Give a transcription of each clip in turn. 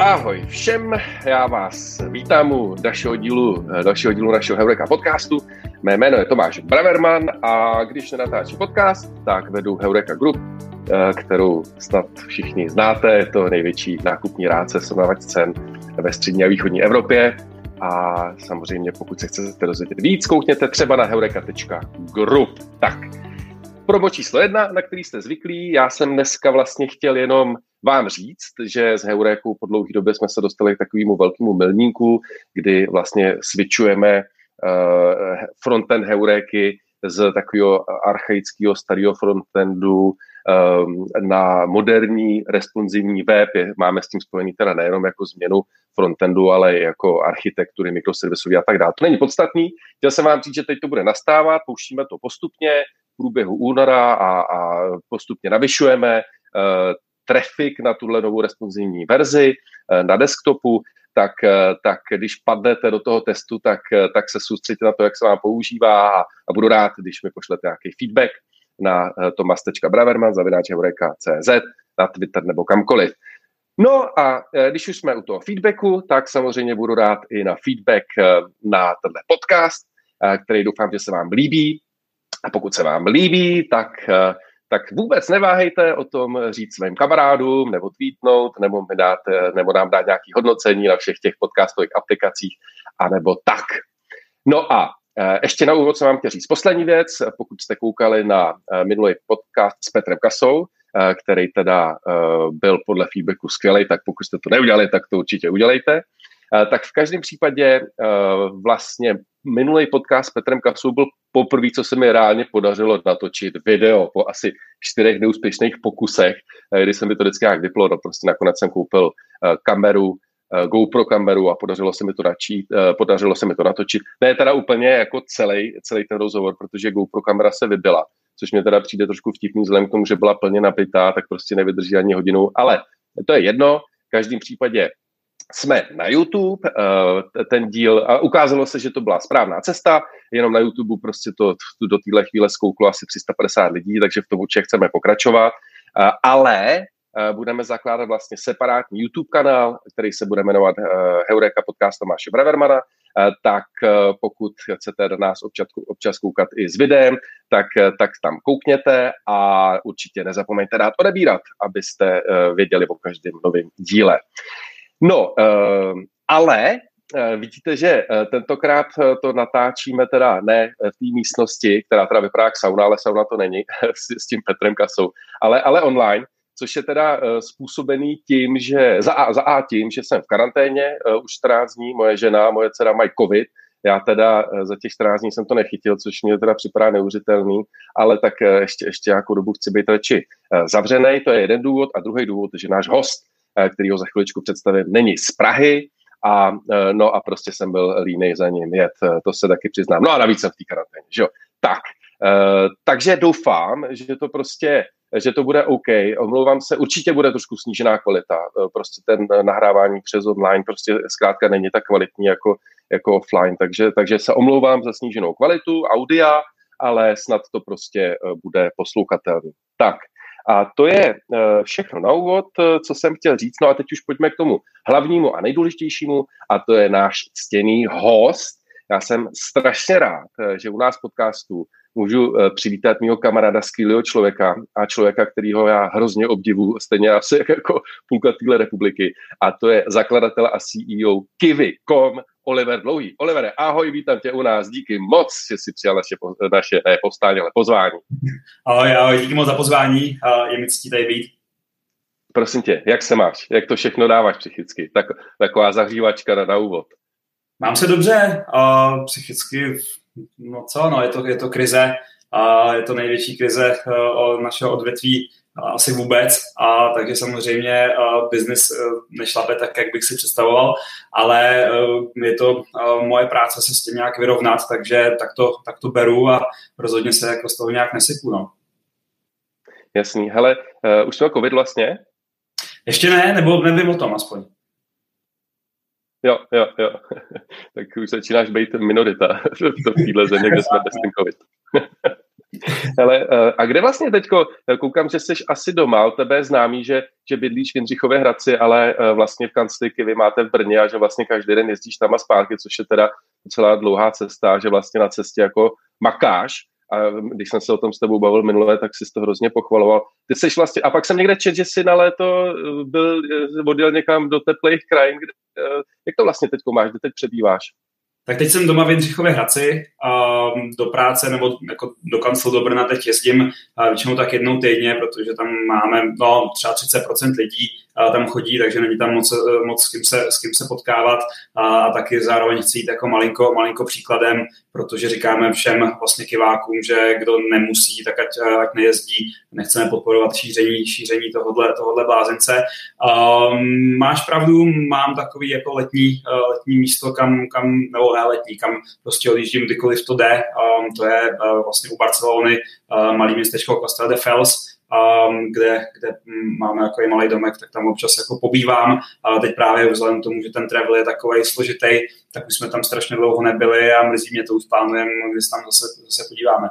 Ahoj všem, já vás vítám u dalšího dílu, dalšího dílu našeho Heureka podcastu. Mé jméno je Tomáš Braverman a když nenatáčím podcast, tak vedu Heureka Group, eh, kterou snad všichni znáte. Je to největší nákupní rádce srovnávač cen ve střední a východní Evropě. A samozřejmě, pokud se chcete dozvědět víc, koukněte třeba na heureka.group. Tak, promo číslo jedna, na který jste zvyklí. Já jsem dneska vlastně chtěl jenom vám říct, že z Heuréku po dlouhé době jsme se dostali k takovému velkému milníku, kdy vlastně switchujeme uh, frontend Heuréky z takového archaického starého frontendu um, na moderní responsivní web. Máme s tím spojený teda nejenom jako změnu frontendu, ale jako architektury, mikroservisový a tak dále. To není podstatný. Chtěl jsem vám říct, že teď to bude nastávat, pouštíme to postupně v průběhu února a, a postupně navyšujeme. Trafik na tuhle novou responsivní verzi eh, na desktopu, tak, eh, tak když padnete do toho testu, tak, eh, tak se soustředíte na to, jak se vám používá a, a budu rád, když mi pošlete nějaký feedback na tomas.braverman, CZ, na Twitter nebo kamkoliv. No a když už jsme u toho feedbacku, tak samozřejmě budu rád i na feedback na tenhle podcast, který doufám, že se vám líbí. A pokud se vám líbí, tak tak vůbec neváhejte o tom říct svým kamarádům, nebo tweetnout, nebo, mi dát, nebo nám dát nějaké hodnocení na všech těch podcastových aplikacích, anebo tak. No a e, ještě na úvod jsem vám chtěl říct poslední věc. Pokud jste koukali na e, minulý podcast s Petrem Kasou, e, který teda byl podle feedbacku skvělý, tak pokud jste to neudělali, tak to určitě udělejte. Tak v každém případě vlastně minulý podcast s Petrem Kasou byl poprvé, co se mi reálně podařilo natočit video po asi čtyřech neúspěšných pokusech, eh, kdy jsem mi to vždycky nějak vyplo, no prostě nakonec jsem koupil eh, kameru, eh, GoPro kameru a podařilo se mi to načít, podařilo se mi to natočit. Ne teda úplně jako celý, celý ten rozhovor, protože GoPro kamera se vybila, což mě teda přijde trošku vtipný vzhledem k tomu, že byla plně nabitá, tak prostě nevydrží ani hodinu, ale to je jedno. V každém případě jsme na YouTube, eh, ten díl, a ukázalo se, že to byla správná cesta, jenom na YouTube prostě to do téhle chvíle zkouklo asi 350 lidí, takže v tom určitě chceme pokračovat, eh, ale eh, budeme zakládat vlastně separátní YouTube kanál, který se bude jmenovat Heureka podcast Tomáše Bravermana, tak pokud chcete na nás občas, občas koukat i s videem, tak, tak tam koukněte a určitě nezapomeňte dát odebírat, abyste věděli o každém novém díle. No, uh, ale uh, vidíte, že uh, tentokrát to natáčíme teda ne v té místnosti, která teda vypadá jak sauna, ale sauna to není s, s tím Petrem Kasou, ale, ale online, což je teda způsobený tím, že za a, za a tím, že jsem v karanténě už 14 dní, moje žena, moje dcera mají covid, já teda za těch 14 dní jsem to nechytil, což mě teda připadá neuvěřitelný, ale tak ještě, ještě nějakou dobu chci být radši zavřený, to je jeden důvod. A druhý důvod, že náš host Eh, který ho za chviličku představím, není z Prahy, a eh, no a prostě jsem byl línej za ním jet, eh, to se taky přiznám. No a navíc jsem v té karanténě, že jo. Tak, takže doufám, že to prostě že to bude OK. Omlouvám se, určitě bude trošku snížená kvalita. Prostě ten nahrávání přes online prostě zkrátka není tak kvalitní jako, jako offline, takže, takže se omlouvám za sníženou kvalitu audia, ale snad to prostě bude poslouchatelný. Tak, a to je eh, všechno na úvod, eh, co jsem chtěl říct. No a teď už pojďme k tomu hlavnímu a nejdůležitějšímu, a to je náš ctěný host. Já jsem strašně rád, eh, že u nás podcastu můžu přivítat mého kamaráda, skvělého člověka a člověka, kterýho já hrozně obdivu, stejně asi jako půlka téhle republiky, a to je zakladatel a CEO Kiwi.com, Oliver Dlouhý. Oliver, ahoj, vítám tě u nás, díky moc, že jsi přijal naše, naše ne, povstání, ale pozvání. Ahoj, ahoj, díky moc za pozvání, je mi ctí tady být. Prosím tě, jak se máš? Jak to všechno dáváš psychicky? Tak, taková zahřívačka na, na úvod. Mám se dobře, a psychicky, no co, no je to, je to krize, a je to největší krize uh, našeho odvětví asi vůbec, a takže samozřejmě uh, biznis uh, nešlape tak, jak bych si představoval, ale je to moje práce se s tím nějak vyrovnat, takže tak to, tak to beru a rozhodně se jako z toho nějak nesypu. No. Jasný. Hele, uh, už jsme covid vlastně? Ještě ne, nebo nevím o tom aspoň. Jo, jo, jo. tak už začínáš být minorita v téhle země, kde jsme bez ten covid. Ale, eh, a kde vlastně teďko, eh, koukám, že jsi asi doma, o tebe je známý, že, že bydlíš v Jindřichově Hradci, ale eh, vlastně v kancli vy máte v Brně a že vlastně každý den jezdíš tam a zpátky, což je teda docela dlouhá cesta, že vlastně na cestě jako makáš, a když jsem se o tom s tebou bavil minule, tak si to hrozně pochvaloval. Ty jsi vlastně, a pak jsem někde čet, že jsi na léto byl, odjel někam do teplých krajin, kde, jak to vlastně teď máš, kde teď přebýváš? Tak teď jsem doma v Jindřichově Hradci a do práce nebo jako do kanclu do Brna teď jezdím většinou tak jednou týdně, protože tam máme no, třeba 30% lidí tam chodí, takže není tam moc, moc s, kým se, s kým se potkávat. A, taky zároveň chci jít jako malinko, malinko příkladem, protože říkáme všem vlastně kivákům, že kdo nemusí, tak ať, ať nejezdí, nechceme podporovat šíření, šíření tohohle, tohohle blázence. Um, máš pravdu, mám takový jako letní, letní místo, kam, kam nebo ne letní, kam prostě odjíždím kdykoliv to jde, um, to je uh, vlastně u Barcelony uh, malý městečko Costa de Fels, um, kde, kde máme jako malý domek, tak tam občas jako pobývám, ale teď právě vzhledem k tomu, že ten travel je takový složitý, tak už jsme tam strašně dlouho nebyli a mrzí mě to už plánujeme, když tam zase, zase podíváme.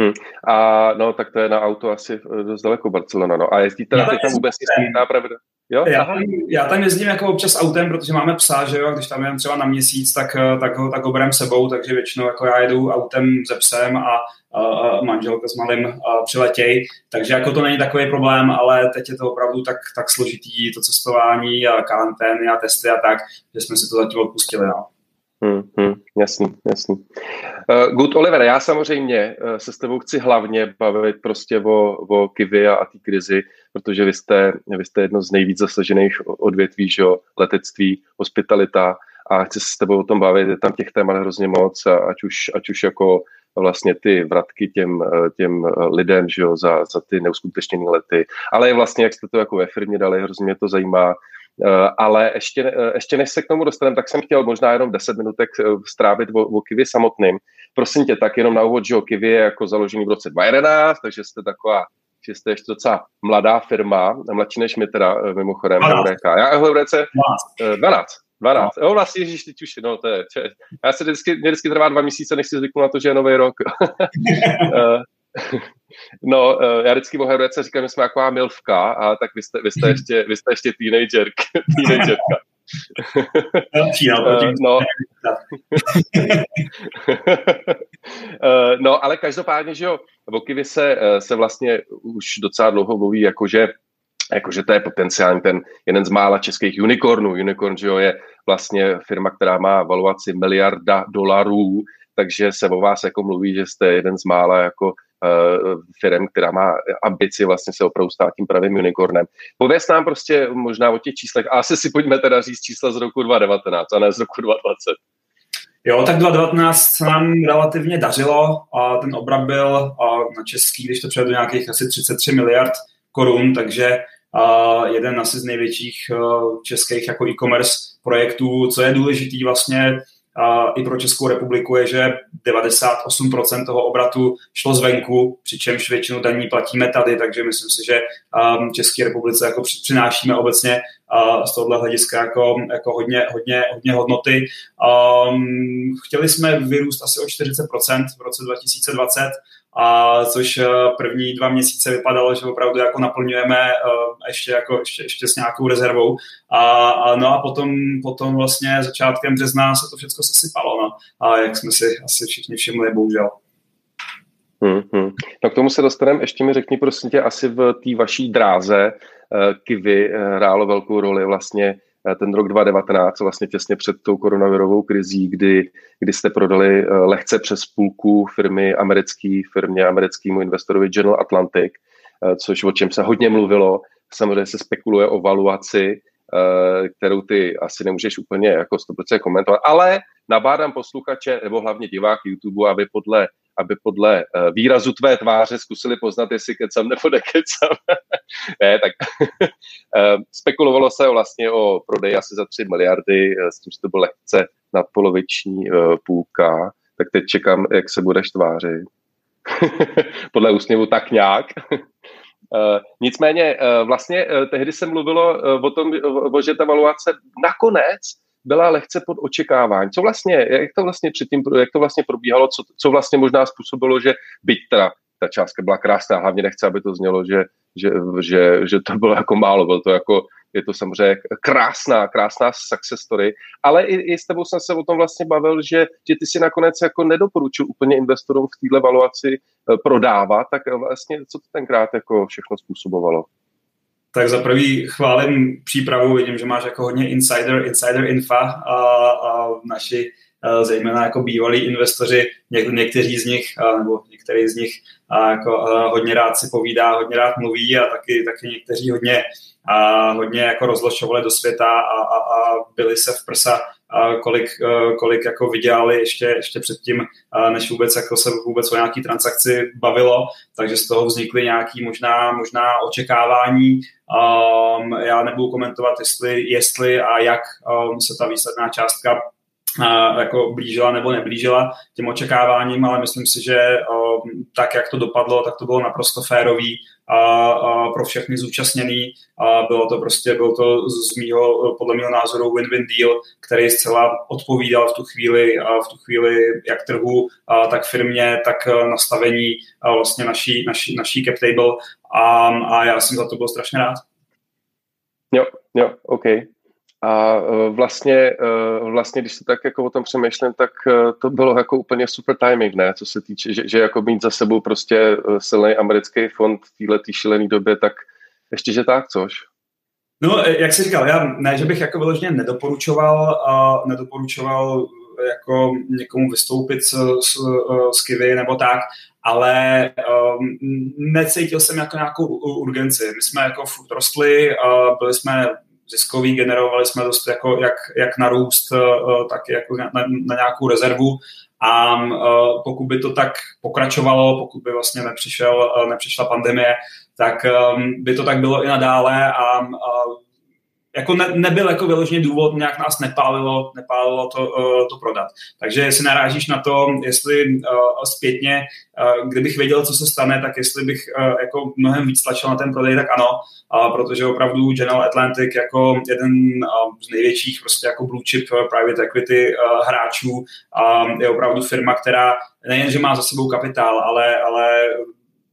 Hmm. A no, tak to je na auto asi dost daleko Barcelona, no. A jezdíte na tam vůbec stejná pravidla? Jo? Já, tam, já tam jezdím jako občas autem, protože máme psa, že jo, když tam jen třeba na měsíc, tak, tak ho, tak ho berem sebou, takže většinou jako já jedu autem se psem a, a, a manželka s malým a přiletěj, takže jako to není takový problém, ale teď je to opravdu tak, tak složitý, to cestování a karantény a testy a tak, že jsme si to zatím odpustili, no. Hmm, hmm, jasný, jasný. Uh, good, Oliver, já samozřejmě uh, se s tebou chci hlavně bavit prostě o, o kivy a, a té krizi, protože vy jste, vy jste jedno z nejvíc zasažených odvětví, že jo, letectví, hospitalita a chci se s tebou o tom bavit, je tam těch témat hrozně moc, a ať už, ať už jako vlastně ty vratky těm, eh, těm lidem, že jo, za, za ty neuskutečněné lety, ale vlastně, jak jste to jako ve firmě dali, hrozně mě to zajímá, Eh, ale ještě, eh, ještě než se k tomu dostaneme, tak jsem chtěl možná jenom 10 minutek eh, strávit o, o Kivi samotným. Prosím tě, tak jenom na úvod, že o Kivi je jako založený v roce 2011, takže jste taková že jste ještě docela mladá firma, mladší než my teda mimochodem. 12. Eureka. Já Eurece 12. 12. 12. No. Jo, vlastně, ježiš, teď už, no, to je, já se vždycky, mě vždycky trvá dva měsíce, než si zvyknu na to, že je nový rok. No, eh, já vždycky o Heroice říkám, že jsme taková milvka, a tak vy jste, vy jste ještě, vy jste ještě teenager, teenagerka. Eh, no. Eh, no, ale každopádně, že jo, o Kivi se, se vlastně už docela dlouho mluví, jakože jakože to je potenciálně ten jeden z mála českých unicornů. Unicorn, že jo, je vlastně firma, která má valuaci miliarda dolarů, takže se o vás jako mluví, že jste jeden z mála jako uh, firm, která má ambici vlastně se opravdu stát tím pravým unicornem. Pověz nám prostě možná o těch číslech, a asi si pojďme teda říct čísla z roku 2019 a ne z roku 2020. Jo, tak 2019 se nám relativně dařilo a ten obrat byl a na český, když to přejde do nějakých asi 33 miliard korun, takže a jeden asi z největších uh, českých jako e-commerce projektů. Co je důležitý vlastně i pro Českou republiku je, že 98% toho obratu šlo zvenku, přičemž většinu daní platíme tady, takže myslím si, že um, České republice jako přinášíme obecně z tohohle hlediska jako, jako hodně, hodně, hodně hodnoty. Um, chtěli jsme vyrůst asi o 40% v roce 2020, a což eh, první dva měsíce vypadalo, že opravdu jako naplňujeme uh, ještě, jako, ještě, ještě s nějakou rezervou. A, a, no a potom, potom vlastně začátkem března se to všechno sesypalo, no. A jak jsme si asi všichni všimli, bohužel. Hmm, hmm. No k tomu se dostaneme. Ještě mi řekni, prosím tě, asi v té vaší dráze uh, Kivy hrálo velkou roli vlastně Eh, ten rok 2019, vlastně těsně před tou koronavirovou krizí, kdy, kdy jste prodali eh, lehce přes půlku firmy americký firmě, americkému investorovi General Atlantic, eh, což o čem se hodně mluvilo. Samozřejmě se spekuluje o valuaci, kterou ty asi nemůžeš úplně jako 100% komentovat, ale nabádám posluchače nebo hlavně divák YouTube, aby podle aby podle uh, výrazu tvé tváře zkusili poznat, jestli kecam nebo nekecam. ne, tak uh, spekulovalo se vlastně o prodeji asi za 3 miliardy, uh, s tím, že to bylo lehce nadpoloviční půlka, tak teď čekám, jak se budeš tvářit. podle úsměvu tak nějak. Uh, nicméně uh, vlastně uh, tehdy se mluvilo o tom, uh, že ta valuace nakonec byla lehce pod očekávání. Co vlastně, jak to vlastně předtím, jak to vlastně probíhalo, co, co vlastně možná způsobilo, že byť teda ta částka byla krásná, hlavně nechce, aby to znělo, že, že, že, že to bylo jako málo, bylo to jako, je to samozřejmě krásná, krásná success story, ale i, i s tebou jsem se o tom vlastně bavil, že, že ty si nakonec jako nedoporučil úplně investorům v této valuaci eh, prodávat, tak vlastně co to tenkrát jako všechno způsobovalo? Tak za prvý chválím přípravu, vidím, že máš jako hodně insider, insider infa a, a naši zejména jako bývalí investoři, něk, někteří z nich, nebo některý z nich jako hodně rád si povídá, hodně rád mluví a taky, taky někteří hodně, a hodně jako rozlošovali do světa a, a, a byli se v prsa kolik, kolik jako vydělali ještě, ještě předtím, než vůbec jako se vůbec o nějaký transakci bavilo, takže z toho vznikly nějaké možná, možná očekávání. Um, já nebudu komentovat, jestli, jestli a jak um, se ta výsledná částka jako blížila nebo neblížila těm očekáváním, ale myslím si, že tak, jak to dopadlo, tak to bylo naprosto férový a, pro všechny zúčastněný. Bylo to prostě, bylo to z mýho, podle mého názoru win-win deal, který zcela odpovídal v tu chvíli, v tu chvíli jak trhu, tak firmě, tak nastavení a vlastně naší, naší, naší cap table a, a já jsem za to byl strašně rád. Jo, jo, OK. A e, vlastně, e, vlastně, když se tak jako o tom přemýšlím, tak e, to bylo jako úplně super timing, ne? Co se týče, že, že jako mít za sebou prostě silný americký fond v této šílené době, tak ještě, že tak, což? No, jak jsi říkal, já ne, že bych jako vyloženě nedoporučoval, a nedoporučoval jako někomu vystoupit s, s, s Kivy nebo tak, ale um, necítil jsem jako nějakou urgenci. My jsme jako furt rostli, uh, byli jsme ziskový, generovali jsme dost jako jak, jak narůst, eh, tak jako na, na, na nějakou rezervu. A uh, pokud by to tak pokračovalo, pokud by vlastně nepřišel, nepřišla pandemie, tak um, by to tak bylo i nadále a jako ne, nebyl jako vyložený důvod, nějak nás nepálilo, nepálilo to, uh, to prodat. Takže jestli narážíš na to, jestli uh, zpětně, uh, kdybych věděl, co se stane, tak jestli bych uh, jako mnohem víc tlačil na ten prodej, tak ano, uh, protože opravdu General Atlantic jako jeden uh, z největších prostě jako blue chip private equity uh, hráčů uh, je opravdu firma, která nejen, že má za sebou kapitál, ale, ale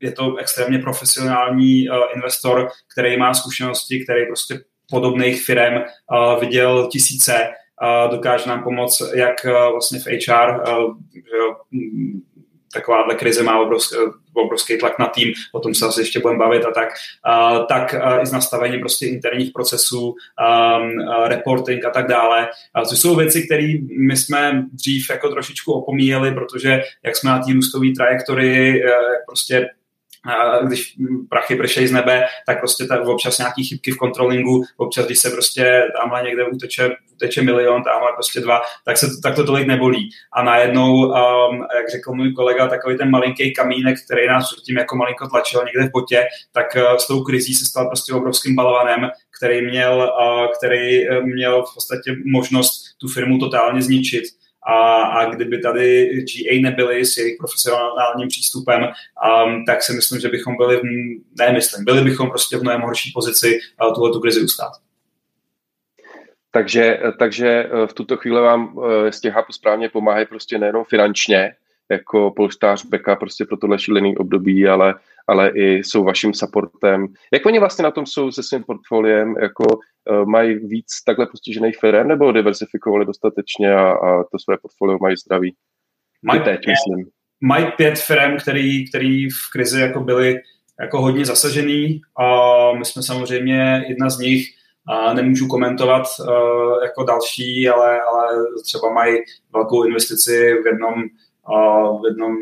je to extrémně profesionální uh, investor, který má zkušenosti, který prostě podobných firm viděl tisíce, dokáže nám pomoct jak vlastně v HR, takováhle krize má obrovský, obrovský tlak na tým, o tom se asi ještě budeme bavit a tak, uh, tak uh, i z nastavení prostě interních procesů, um, uh, reporting a tak dále. Uh, což jsou věci, které my jsme dřív jako trošičku opomíjeli, protože jak jsme na té růstové trajektorii, uh, prostě když prachy pršejí z nebe, tak prostě tak občas nějaký chybky v kontrolingu, občas, když se prostě tamhle někde uteče, uteče milion, tamhle prostě dva, tak, se, tak to tolik nebolí. A najednou, um, jak řekl můj kolega, takový ten malinký kamínek, který nás tím jako malinko tlačil někde v botě, tak uh, s tou krizí se stal prostě obrovským balvanem, který měl, uh, který uh, měl v podstatě možnost tu firmu totálně zničit a, a kdyby tady GA nebyli s jejich profesionálním přístupem, um, tak si myslím, že bychom byli, ne myslím, byli bychom prostě v mnohem horší pozici uh, tuhle tu krizi ustát. Takže, takže eh, v tuto chvíli vám, eh, jestli chápu správně, pomáhají prostě nejenom finančně, jako polštář beka prostě pro tohle šílený období, ale, ale i jsou vaším supportem. Jak oni vlastně na tom jsou se svým portfoliem, jako uh, mají víc takhle postižených firm nebo diversifikovali dostatečně a, a to své portfolio mají zdraví? Mají teď, myslím. Mají pět firm, který, který v krizi jako byly jako hodně zasažený a my jsme samozřejmě jedna z nich, a nemůžu komentovat uh, jako další, ale, ale třeba mají velkou investici v jednom v jednom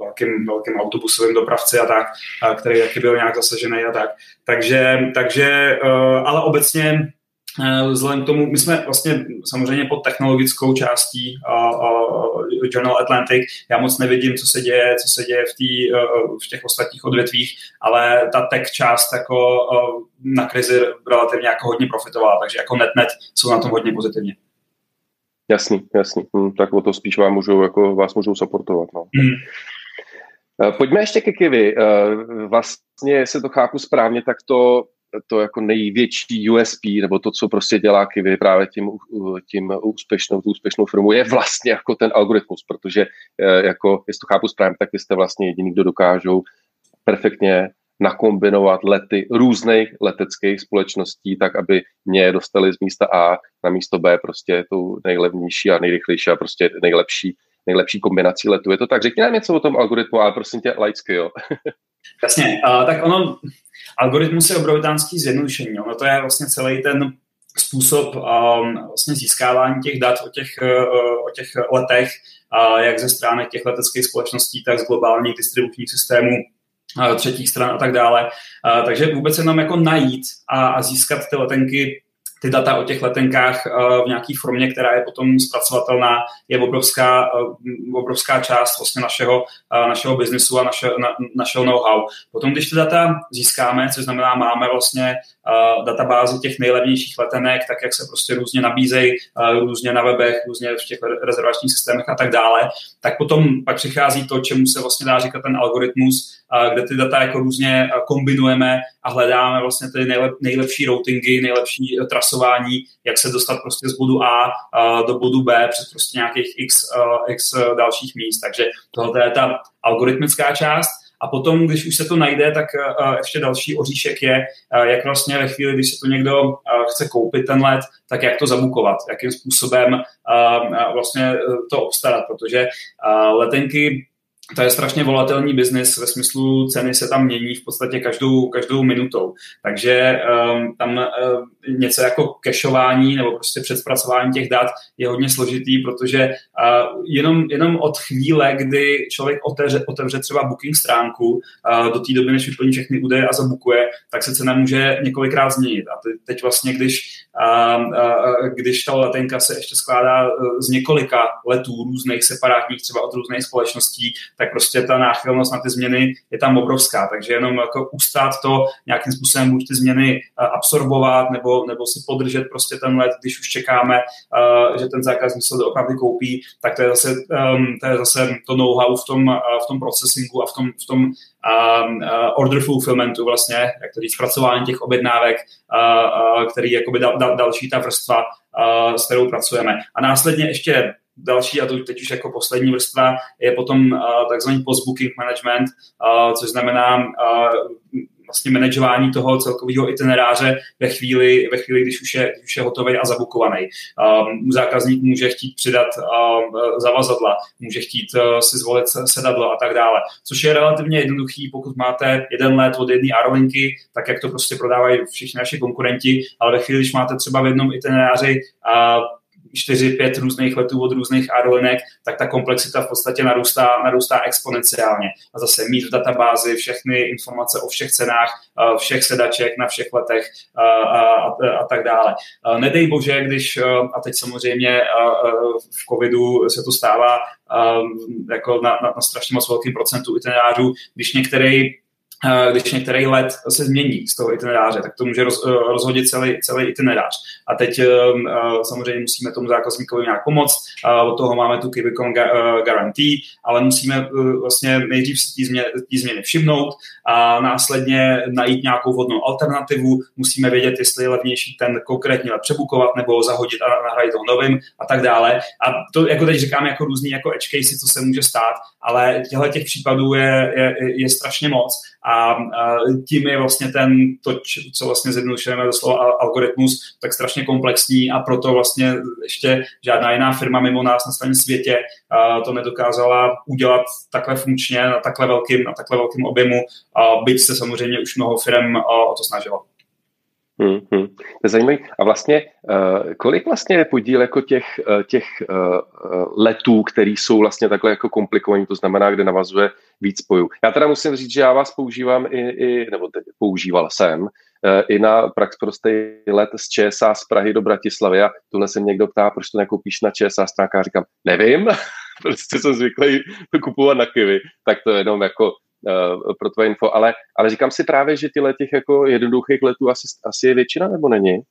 velkým, velkým autobusovým dopravci a tak, a který taky byl nějak zasažený a tak. Takže, takže e, ale obecně e, vzhledem k tomu, my jsme vlastně samozřejmě pod technologickou částí uh, Journal Atlantic. Já moc nevidím, co se děje, co se děje v, tý, uh, v těch ostatních odvětvích, ale ta tech část jako uh, na krizi relativně jako hodně profitovala, takže jako net-net jsou na tom hodně pozitivně. Jasný, jasný. Hm, tak o to spíš vám můžou, jako vás můžou supportovat. No. Mm. Pojďme ještě ke Kiwi. Eh, vlastně, jestli to chápu správně, tak to to jako největší USP, nebo to, co prostě dělá Kivy právě tím, tím úspěšnou, tu úspěšnou firmu, je vlastně jako ten algoritmus, protože eh, jako, jestli to chápu správně, tak vy jste vlastně jediný, kdo dokážou perfektně nakombinovat lety různých leteckých společností, tak aby mě dostali z místa A na místo B prostě tou nejlevnější a nejrychlejší a prostě nejlepší, nejlepší kombinací letu. Je to tak? Řekni nám něco o tom algoritmu, ale prosím tě, laicky, jo. Jasně, uh, tak ono, algoritmus je obrovitánský zjednodušení. Ono to je vlastně celý ten způsob um, vlastně získávání těch dat o těch, uh, o těch letech, uh, jak ze stránek těch leteckých společností, tak z globálních distribučních systémů uh, třetích stran a tak dále. Uh, takže vůbec jenom jako najít a, a získat ty letenky ty data o těch letenkách eh, v nějaké formě, která je potom zpracovatelná, je obrovská, eh, obrovská část vlastně našeho, eh, našeho biznesu a naše, na, našeho know-how. Potom, když ty data získáme, což znamená, máme vlastně databázi těch nejlevnějších letenek, tak jak se prostě různě nabízejí, různě na webech, různě v těch rezervačních systémech a tak dále, tak potom pak přichází to, čemu se vlastně dá říkat ten algoritmus, kde ty data jako různě kombinujeme a hledáme vlastně ty nejlep, nejlepší routingy, nejlepší trasování, jak se dostat prostě z bodu A do bodu B přes prostě nějakých x, x dalších míst. Takže tohle je ta algoritmická část. A potom, když už se to najde, tak ještě další oříšek je, jak vlastně ve chvíli, když se to někdo chce koupit ten let, tak jak to zabukovat, jakým způsobem vlastně to obstarat, protože letenky to je strašně volatelný biznis ve smyslu ceny se tam mění v podstatě každou, každou minutou. Takže um, tam uh, něco jako kešování nebo prostě předspracování těch dat je hodně složitý, protože uh, jenom, jenom od chvíle, kdy člověk otevře, otevře třeba booking stránku uh, do té doby, než vyplní všechny údaje a zabukuje, tak se cena může několikrát změnit. A teď vlastně, když, uh, uh, když ta letenka se ještě skládá z několika letů různých separátních, třeba od různých společností, tak prostě ta náchylnost na ty změny je tam obrovská. Takže jenom jako ustát to nějakým způsobem buď ty změny absorbovat nebo, nebo si podržet prostě ten let, když už čekáme, že ten zákazník se to opravdu koupí, tak to je zase, to, je zase to know-how v tom, v tom processingu a v tom, v tom uh, order fulfillmentu vlastně, jak to říct, zpracování těch objednávek, uh, uh, který je jakoby dal, dal, další ta vrstva, uh, s kterou pracujeme. A následně ještě další, a to teď už jako poslední vrstva, je potom uh, takzvaný post-booking management, uh, což znamená vlastně manažování toho celkového itineráře ve chvíli, ve chvíli když, už je, když už je hotový a zabukovaný. Um, zákazník může chtít přidat um, zavazadla, může chtít uh, si zvolit sedadlo a tak dále, což je relativně jednoduchý, pokud máte jeden let od jedné aerolinky, tak jak to prostě prodávají všichni naši konkurenti, ale ve chvíli, když máte třeba v jednom itineráři uh, 4-5 různých letů od různých aerolinek, tak ta komplexita v podstatě narůstá, narůstá exponenciálně. A zase mít v databázi všechny informace o všech cenách, všech sedaček na všech letech a, a, a tak dále. Nedej bože, když, a teď samozřejmě v covidu se to stává jako na, na, na strašně moc velkým procentu itinerářů, když některý Eh, když některý let se změní z toho itineráře, tak to může roz, eh, rozhodit celý, celý itinerář. A teď eh, samozřejmě musíme tomu zákazníkovi nějak pomoct, od toho máme tu Kibicom Guarantee, ale musíme vlastně nejdřív si té změny všimnout a následně najít nějakou vhodnou alternativu, musíme vědět, jestli je levnější ten konkrétní let přebukovat nebo zahodit a nahradit ho novým a tak dále. A to, jako teď říkám, jako různý jako edge casey, co se může stát, ale těchto těch případů je, je, je strašně moc a, tím je vlastně ten, to, co vlastně zjednodušujeme do slova algoritmus, tak strašně komplexní a proto vlastně ještě žádná jiná firma mimo nás na svém světě to nedokázala udělat takhle funkčně, na takhle velkým, na takhle velkým objemu, byť se samozřejmě už mnoho firm o to snažilo. Hmm, hmm. To je zajímavé. A vlastně, uh, kolik vlastně je podíl jako těch, uh, těch uh, letů, který jsou vlastně takhle jako komplikovaní, to znamená, kde navazuje víc spojů. Já teda musím říct, že já vás používám i, i nebo teď používal jsem, i na prax prostý let z ČSA z Prahy do Bratislavy a tohle se někdo ptá, proč to nekoupíš na ČSA stránka a říkám, nevím, prostě jsem zvyklý kupovat na kivy, tak to jenom jako pro tvoje info, ale, ale říkám si právě, že tyhle těch jako jednoduchých letů asi, asi je většina, nebo není?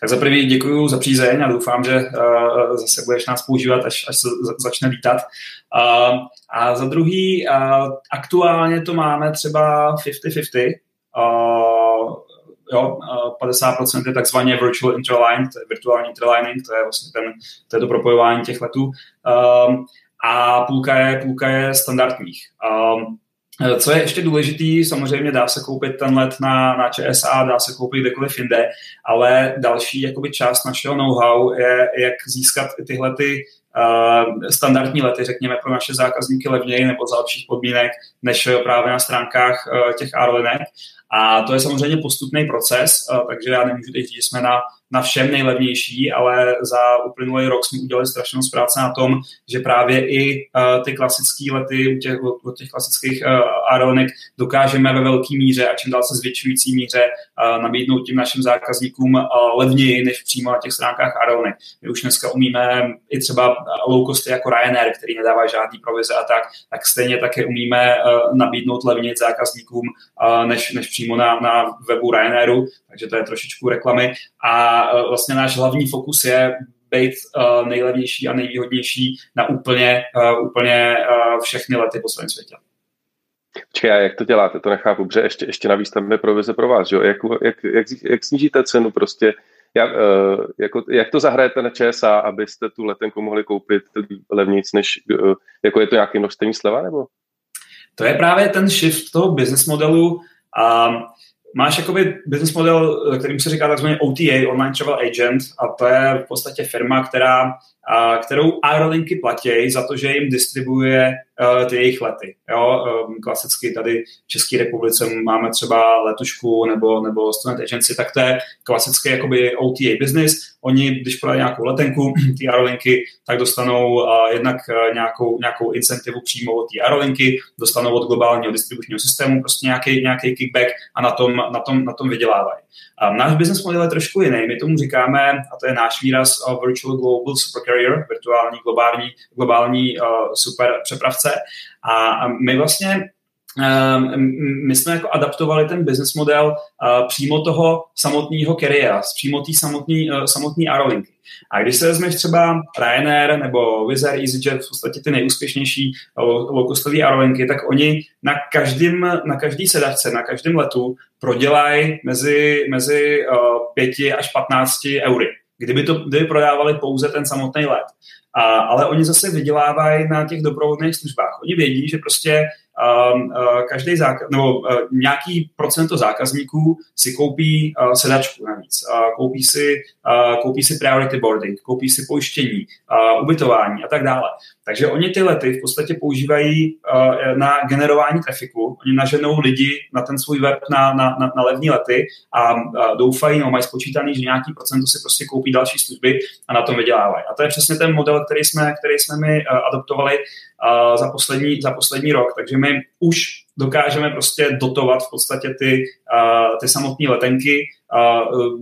Tak za prvý děkuji za přízeň a doufám, že uh, zase budeš nás používat, až, až se začne lítat. Uh, a za druhý, uh, aktuálně to máme třeba 50-50. Uh, jo, 50% je takzvaně virtual interline, to je virtuální interlining, to je vlastně ten, to, je to propojování těch letů. Um, a půlka je, půlka je standardních. Um, co je ještě důležitý, samozřejmě dá se koupit ten let na, na ČSA, dá se koupit kdekoliv jinde, ale další jakoby část našeho know-how je, jak získat tyhle ty uh, standardní lety, řekněme, pro naše zákazníky levněji nebo za lepších podmínek, než právě na stránkách uh, těch aerolinek. A to je samozřejmě postupný proces, uh, takže já nemůžu teď říct, že jsme na na všem nejlevnější, ale za uplynulý rok jsme udělali strašnou práce na tom, že právě i uh, ty klasické lety u těch, u těch klasických uh, aerolinek dokážeme ve velké míře a čím dál se zvětšující míře nabídnout tím našim zákazníkům levněji než přímo na těch stránkách aerolinek. My už dneska umíme i třeba low costy jako Ryanair, který nedává žádný provize a tak, tak stejně také umíme nabídnout levněji zákazníkům než, než přímo na, na webu Ryanairu, takže to je trošičku reklamy. A E, vlastně náš hlavní fokus je být uh, nejlevnější a nejvýhodnější na úplně, uh, úplně uh, všechny lety po svém světě. Počkej, a jak to děláte? To nechápu, protože ještě, ještě navíc tam je provize pro vás, že? Jak, jak, jak, jak snížíte cenu prostě? Jak, uh, jako, jak to zahrajete na ČSA, abyste tu letenku mohli koupit levnějc, než uh, jako je to nějaký množstevní sleva, nebo? To je právě ten shift toho business modelu. Um, máš jakoby business model, kterým se říká takzvaný OTA, Online Travel Agent, a to je v podstatě firma, která a kterou aerolinky platí za to, že jim distribuje ty jejich lety. Jo? Um, klasicky tady v České republice máme třeba letušku nebo, nebo student agency, tak to je klasický jakoby OTA business. Oni, když prodají nějakou letenku, ty aerolinky, tak dostanou uh, jednak uh, nějakou, nějakou incentivu přímo od té aerolinky, dostanou od globálního distribučního systému prostě nějaký, nějaký kickback a na tom, na tom, na tom vydělávají. A náš business model je trošku jiný. My tomu říkáme, a to je náš výraz uh, Virtual Global Super Carrier, virtuální globální, globální uh, super přepravce. A, my vlastně um, my jsme jako adaptovali ten business model uh, přímo toho samotného kariéra, přímo té samotné uh, samotný aerolinky. A když se vezmeš třeba Ryanair nebo Wizz EasyJet, v podstatě ty nejúspěšnější low-costové aerolinky, tak oni na, každým, na každý sedačce, na každém letu prodělají mezi, mezi uh, 5 až 15 eury. Kdyby, to, kdyby prodávali pouze ten samotný let. A, ale oni zase vydělávají na těch doprovodných službách. Oni vědí, že prostě každý zákaz, nebo uh, nějaký procento zákazníků si koupí uh, sedačku navíc, koupí, si, koupí si priority boarding, koupí si pojištění, ubytování a tak dále. Takže oni ty lety v podstatě používají na generování trafiku. Oni naženou lidi na ten svůj web na, na, na, na levní lety a doufají, no, mají spočítaný, že nějaký procento si prostě koupí další služby a na tom vydělávají. A to je přesně ten model, který jsme, který jsme my adoptovali za, poslední, za poslední rok. Takže my už dokážeme prostě dotovat v podstatě ty, ty samotné letenky uh,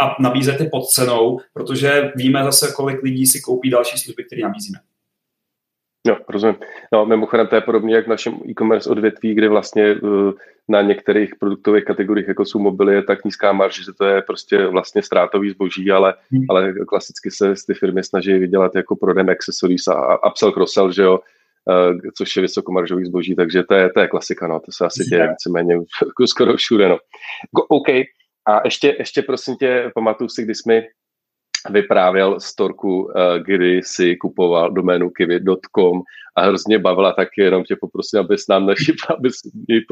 a nabízet je pod cenou, protože víme zase, kolik lidí si koupí další služby, které nabízíme. No, rozumím. No, mimochodem to je podobně jak v našem e-commerce odvětví, kde vlastně uh, na některých produktových kategoriích, jako jsou mobily, je tak nízká marže, že to je prostě vlastně ztrátový zboží, ale, hmm. ale klasicky se ty firmy snaží vydělat jako prodem accessories a upsell, cross-sell, že jo, uh, což je vysokomaržový zboží, takže to je, to je klasika, no, to se asi děje víceméně skoro všude, no. OK, a ještě, ještě prosím tě, pamatuju si, kdy jsme vyprávěl storku, eh, kdy si kupoval doménu kiwi.com a hrozně bavila, tak jenom tě poprosím, abys nám naši, abys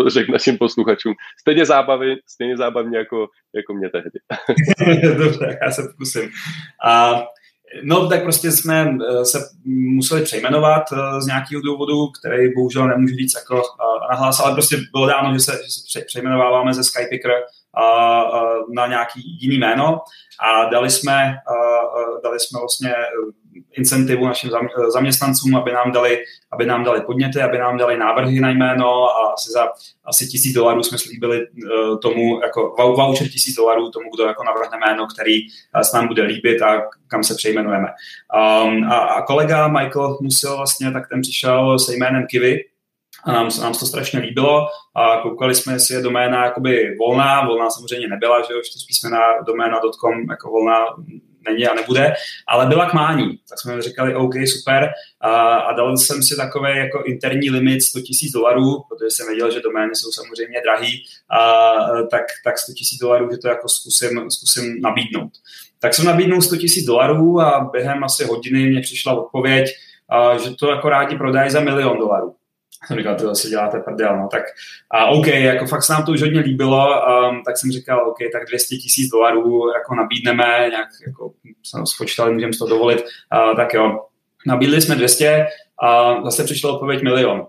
řekl našim posluchačům. Stejně zábavy, stejně zábavně jako, jako mě tehdy. Dobře, já se pokusím. A No, tak prostě jsme eh, se museli přejmenovat eh, z nějakého důvodu, který bohužel nemůžu říct jako nahlás, ale prostě bylo dáno, že se, že se přejmenováváme ze Skypicker na nějaký jiný jméno a dali jsme, dali jsme vlastně e, incentivu našim zaměstnancům, aby nám dali, aby nám dali podněty, aby nám dali návrhy na jméno a asi za asi tisíc dolarů jsme slíbili e, tomu, jako voucher tisíc dolarů tomu, kdo jako navrhne jméno, který e, s nám bude líbit a kam se přejmenujeme. Um, a, a kolega Michael Musil vlastně, tak ten přišel se jménem Kivy, a nám, nám se to strašně líbilo a koukali jsme, jestli je doména jakoby volná, volná samozřejmě nebyla, že jo, písmená doména.com jako volná není a nebude, ale byla k mání. Tak jsme říkali, OK, super. A, a dal jsem si takový jako interní limit 100 000 dolarů, protože jsem věděl, že domény jsou samozřejmě drahý, a, tak, tak 100 000 dolarů, že to jako zkusím, zkusím nabídnout. Tak jsem nabídnul 100 000 dolarů a během asi hodiny mě přišla odpověď, a, že to jako rádi prodají za milion dolarů jsem říkal, to zase děláte prdel, no tak a OK, jako fakt se nám to už hodně líbilo, um, tak jsem říkal, OK, tak 200 tisíc dolarů jako nabídneme, nějak jako jsme spočítali, můžeme to dovolit, uh, tak jo, nabídli jsme 200 a zase přišlo odpověď milion.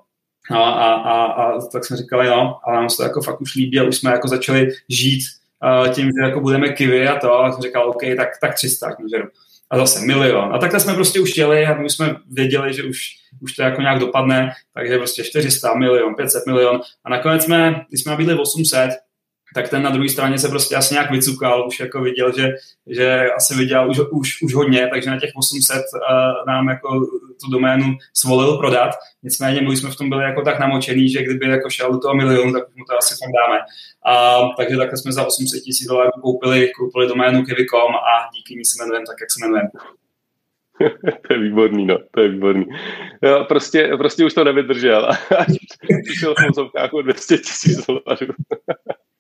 No, a, a, a, tak jsme říkali, no, ale nám se to jako fakt už líbí a už jsme jako začali žít uh, tím, že jako budeme kivy a to, a jsem říkal, OK, tak, tak 300, že a zase milion. A takhle jsme prostě už chtěli a my jsme věděli, že už, už to jako nějak dopadne, takže prostě 400 milion, 500 milion. A nakonec jsme, když jsme nabídli 800, tak ten na druhé straně se prostě asi nějak vycukal, už jako viděl, že, že asi viděl už, už, už hodně, takže na těch 800 uh, nám jako tu doménu svolil prodat. Nicméně my jsme v tom byli jako tak namočený, že kdyby jako šel do toho milionu, tak mu to asi tam dáme. A, takže takhle jsme za 800 tisíc dolarů koupili, koupili doménu Kivy.com a díky ní se jmenujeme tak, jak se jmenujeme. to je výborný, no, to je výborný. Jo, prostě, prostě už to nevydržel. Přišel v o 200 tisíc dolarů.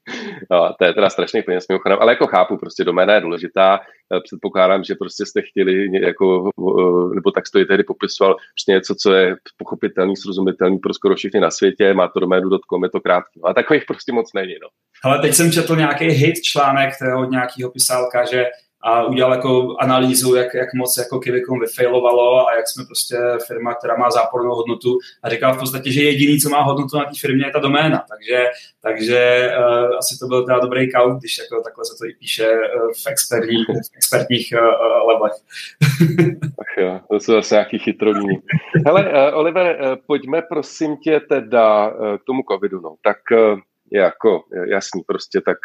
No, to je teda strašný peněz mimochodem, ale jako chápu, prostě doména je důležitá. Eh, předpokládám, že prostě jste chtěli, jako, nebo tak jste tehdy popisoval, prostě něco, co je pochopitelný, srozumitelný pro skoro všechny na světě, má to doménu.com, je to krátký. No, a takových prostě moc není. No. Ale teď jsem četl nějaký hit článek od nějakého pisálka, že a udělal jako analýzu, jak, jak moc jako Kivicom vyfailovalo a jak jsme prostě firma, která má zápornou hodnotu a říkal v podstatě, že jediný, co má hodnotu na té firmě, je ta doména. Takže, takže uh, asi to byl teda dobrý kaut, když jako takhle se to i píše uh, v expertních, v expertních uh, levelech. Ach jo, to jsou zase nějaký chytroní. Hele, uh, Oliver, uh, pojďme prosím tě teda uh, k tomu covidu. No. Tak uh, je jako jasný prostě, tak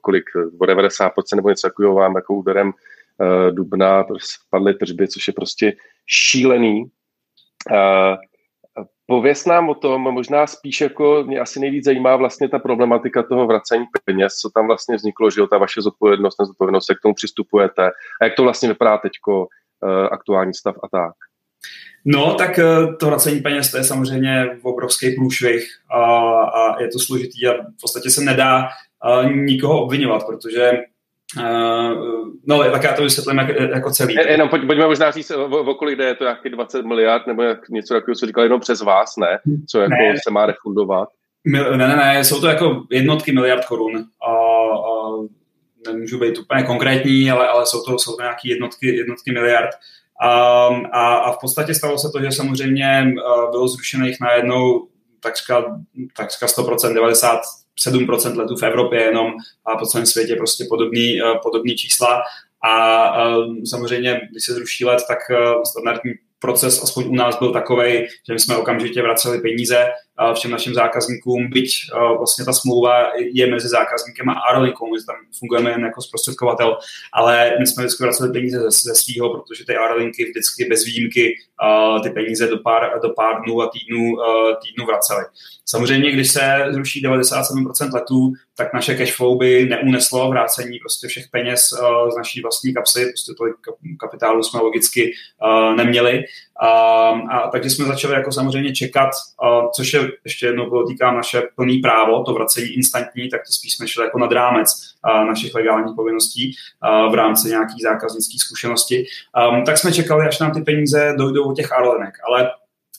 kolik, o 90% nebo něco takového vám jako úderem uh, dubna spadly tržby, což je prostě šílený. Uh, Pověz nám o tom, možná spíš jako mě asi nejvíc zajímá vlastně ta problematika toho vracení peněz, co tam vlastně vzniklo, že jo, ta vaše zodpovědnost, nezodpovědnost, jak k tomu přistupujete a jak to vlastně vypadá teďko, aktuální stav a tak. No, tak eh, to vracení peněz, to je samozřejmě obrovský průšvih a, a je to složitý a v podstatě se nedá uh, nikoho obvinovat, protože Uh, no, tak já to vysvětlím jako, jako celý. Jenom pojď, pojďme možná říct, o, o kolik jde, je to nějaký 20 miliard, nebo jak, něco takového, co říkal jenom přes vás, ne? Co jako ne. se má refundovat? Ne, ne, ne, jsou to jako jednotky miliard korun. A, a nemůžu být úplně konkrétní, ale, ale jsou to, jsou to nějaké jednotky, jednotky miliard. Um, a, a v podstatě stalo se to, že samozřejmě uh, bylo zrušených najednou takřka, takřka 100%, 97% letů v Evropě jenom a po celém světě prostě podobný, uh, podobný čísla. A uh, samozřejmě, když se zruší let, tak uh, standardní proces aspoň u nás byl takový, že my jsme okamžitě vraceli peníze všem našim zákazníkům, byť vlastně ta smlouva je mezi zákazníkem a Aerolinkou, my tam fungujeme jen jako zprostředkovatel, ale my jsme vždycky vraceli peníze ze, ze svého, protože ty Aerolinky vždycky bez výjimky ty peníze do pár, do pár dnů a týdnů, týdnů vraceli. Samozřejmě, když se zruší 97% letů, tak naše cash flow by neuneslo vrácení prostě všech peněz z naší vlastní kapsy, prostě tolik kapitálu jsme logicky neměli. A, a takže jsme začali jako samozřejmě čekat, a, což je ještě jednou podotýkám naše plný právo, to vracení instantní, tak to spíš jsme šli jako nad rámec a, našich legálních povinností a, v rámci nějakých zákaznických zkušenosti. A, tak jsme čekali, až nám ty peníze dojdou od těch aerolinek, ale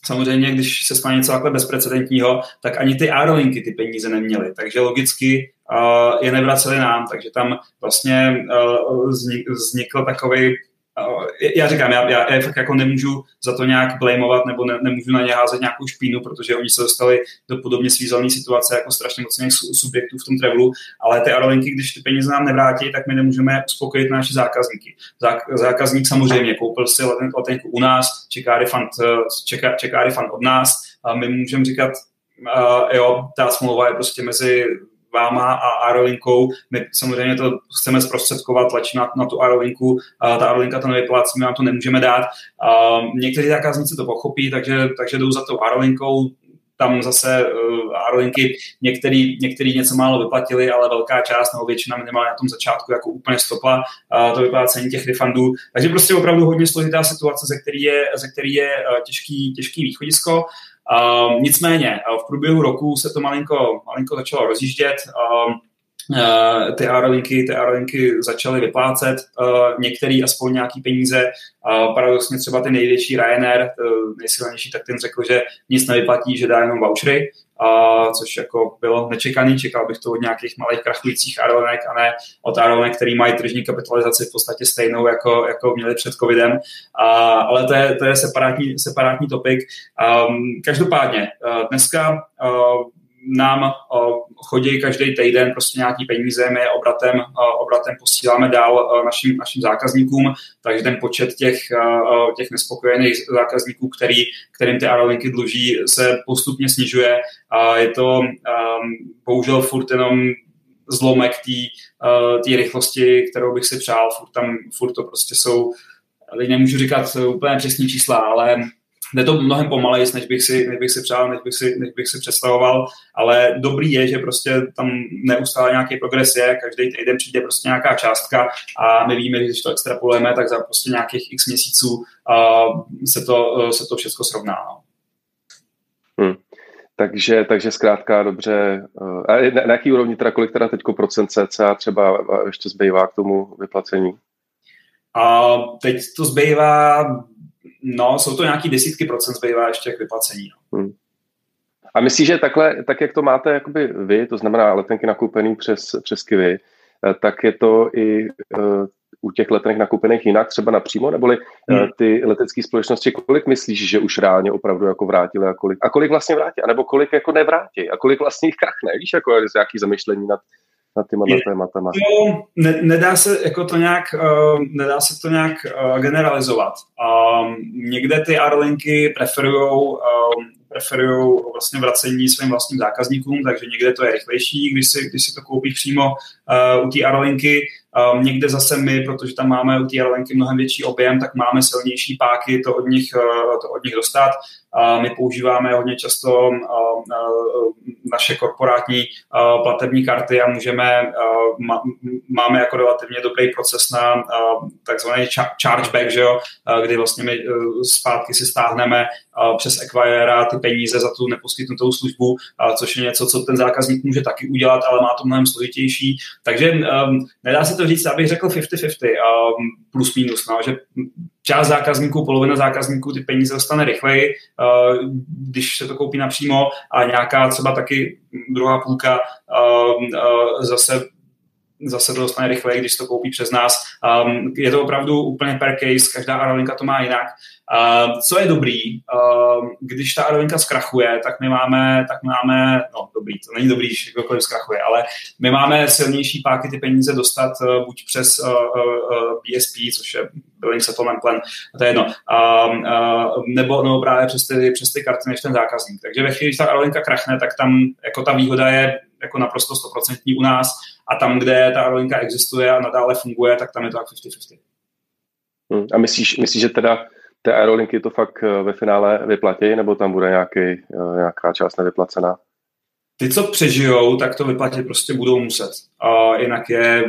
Samozřejmě, když se stane něco takhle bezprecedentního, tak ani ty aerolinky ty peníze neměly. Takže logicky uh, je nevraceli nám, takže tam vlastně uh, vznikl takový já říkám, já, já, já fakt jako nemůžu za to nějak blameovat nebo ne, nemůžu na ně házet nějakou špínu, protože oni se dostali do podobně svízelné situace jako strašně moc subjektů v tom travelu, ale ty aerolinky, když ty peníze nám nevrátí, tak my nemůžeme uspokojit naše zákazníky. Zák, zákazník samozřejmě koupil si letenku u nás, čeká refund, čeká, čeká refund od nás a my můžeme říkat, uh, jo, ta smlouva je prostě mezi váma a Aerolinkou. My samozřejmě to chceme zprostředkovat, tlačit na, na tu Aerolinku, a ta Aerolinka to nevyplácí, my vám to nemůžeme dát. A někteří zákazníci to pochopí, takže, takže jdou za tou Aerolinkou, tam zase uh, aerolinky některý, některý něco málo vyplatili, ale velká část nebo většina minimálně na tom začátku jako úplně stopla uh, to vyplácení těch refundů. Takže prostě opravdu hodně složitá situace, ze který je, ze který je uh, těžký, těžký východisko. Uh, nicméně uh, v průběhu roku se to malinko, malinko začalo rozjíždět. Uh, Uh, ty aerolinky, ty aerolinky začaly vyplácet uh, některý aspoň nějaký peníze. Uh, paradoxně třeba ty největší Ryanair, nejsilnější, tak ten řekl, že nic nevyplatí, že dá jenom vouchery, uh, což jako bylo nečekaný. Čekal bych to od nějakých malých krachujících aerolinek a ne od aerolinek, který mají tržní kapitalizaci v podstatě stejnou, jako, jako měli před covidem. Uh, ale to je, to je separátní, separátní topik. Um, každopádně, uh, dneska uh, nám chodí každý týden prostě nějaký peníze, my je obratem, obratem posíláme dál našim, našim zákazníkům, takže ten počet těch, těch nespokojených zákazníků, který, kterým ty aerolinky dluží, se postupně snižuje. Je to um, bohužel furt jenom zlomek té rychlosti, kterou bych si přál, furt tam, furt to prostě jsou, nemůžu říkat úplně přesní čísla, ale jde to mnohem pomaleji, než bych si, než bych si přál, než bych si, než bych si představoval, ale dobrý je, že prostě tam neustále nějaký progres je, každý týden přijde prostě nějaká částka a my víme, že když to extrapolujeme, tak za prostě nějakých x měsíců uh, se, to, uh, se to všechno srovná. Hmm. Takže, takže zkrátka dobře. A na, na jaký úrovni teda, kolik teda teď procent CCA třeba ještě zbývá k tomu vyplacení? A teď to zbývá No, jsou to nějaký desítky procent zbývá ještě k vyplacení. No. Hmm. A myslíš, že takhle, tak jak to máte jakoby vy, to znamená letenky nakoupený přes, přes Kivy, eh, tak je to i uh, u těch letenek nakoupených jinak, třeba napřímo, neboli hmm. uh, ty letecké společnosti, kolik myslíš, že už reálně opravdu jako vrátili a kolik, a kolik vlastně vrátí, anebo kolik jako nevrátí a kolik vlastně jich krachne, víš, jako je nějaký zamyšlení nad, nad těma je, tématama. Jo, ne, nedá se jako to nějak, uh, nedá se to nějak uh, generalizovat. Um, někde ty aerolinky preferují um, preferují vlastně vracení svým vlastním zákazníkům, takže někde to je rychlejší, když si, když si to koupí přímo uh, u té aerolinky. Um, někde zase my, protože tam máme u té aerolinky mnohem větší objem, tak máme silnější páky to od nich, uh, to od nich dostat. Uh, my používáme hodně často naše korporátní platební karty a můžeme, má, máme jako relativně dobrý proces na takzvaný chargeback, že jo, kdy vlastně my zpátky si stáhneme přes Acquirera ty peníze za tu neposkytnutou službu, což je něco, co ten zákazník může taky udělat, ale má to mnohem složitější. Takže um, nedá se to říct, abych řekl 50-50, um, plus minus, no, že část zákazníků, polovina zákazníků ty peníze dostane rychleji, uh, když se to koupí napřímo a nějaká třeba taky druhá půlka uh, uh, zase zase to dostane rychleji, když to koupí přes nás. Um, je to opravdu úplně per case, každá aerolinka to má jinak. Uh, co je dobrý, uh, když ta aerolinka zkrachuje, tak my máme, tak máme, no dobrý, to není dobrý, když kdokoliv zkrachuje, ale my máme silnější páky ty peníze dostat uh, buď přes uh, uh, BSP, což je Billing Settlement Plan, to je jedno, uh, uh, nebo, nebo právě přes ty, přes ty karty než ten zákazník. Takže ve chvíli, když ta aerolinka krachne, tak tam jako ta výhoda je jako naprosto stoprocentní u nás a tam, kde ta aerolinka existuje a nadále funguje, tak tam je to tak 50-50. Hmm. A myslíš, myslíš, že teda ty aerolinky to fakt eh, ve finále vyplatí, nebo tam bude nějaký, eh, nějaká část nevyplacená? Ty, co přežijou, tak to vyplatit prostě budou muset. A jinak je,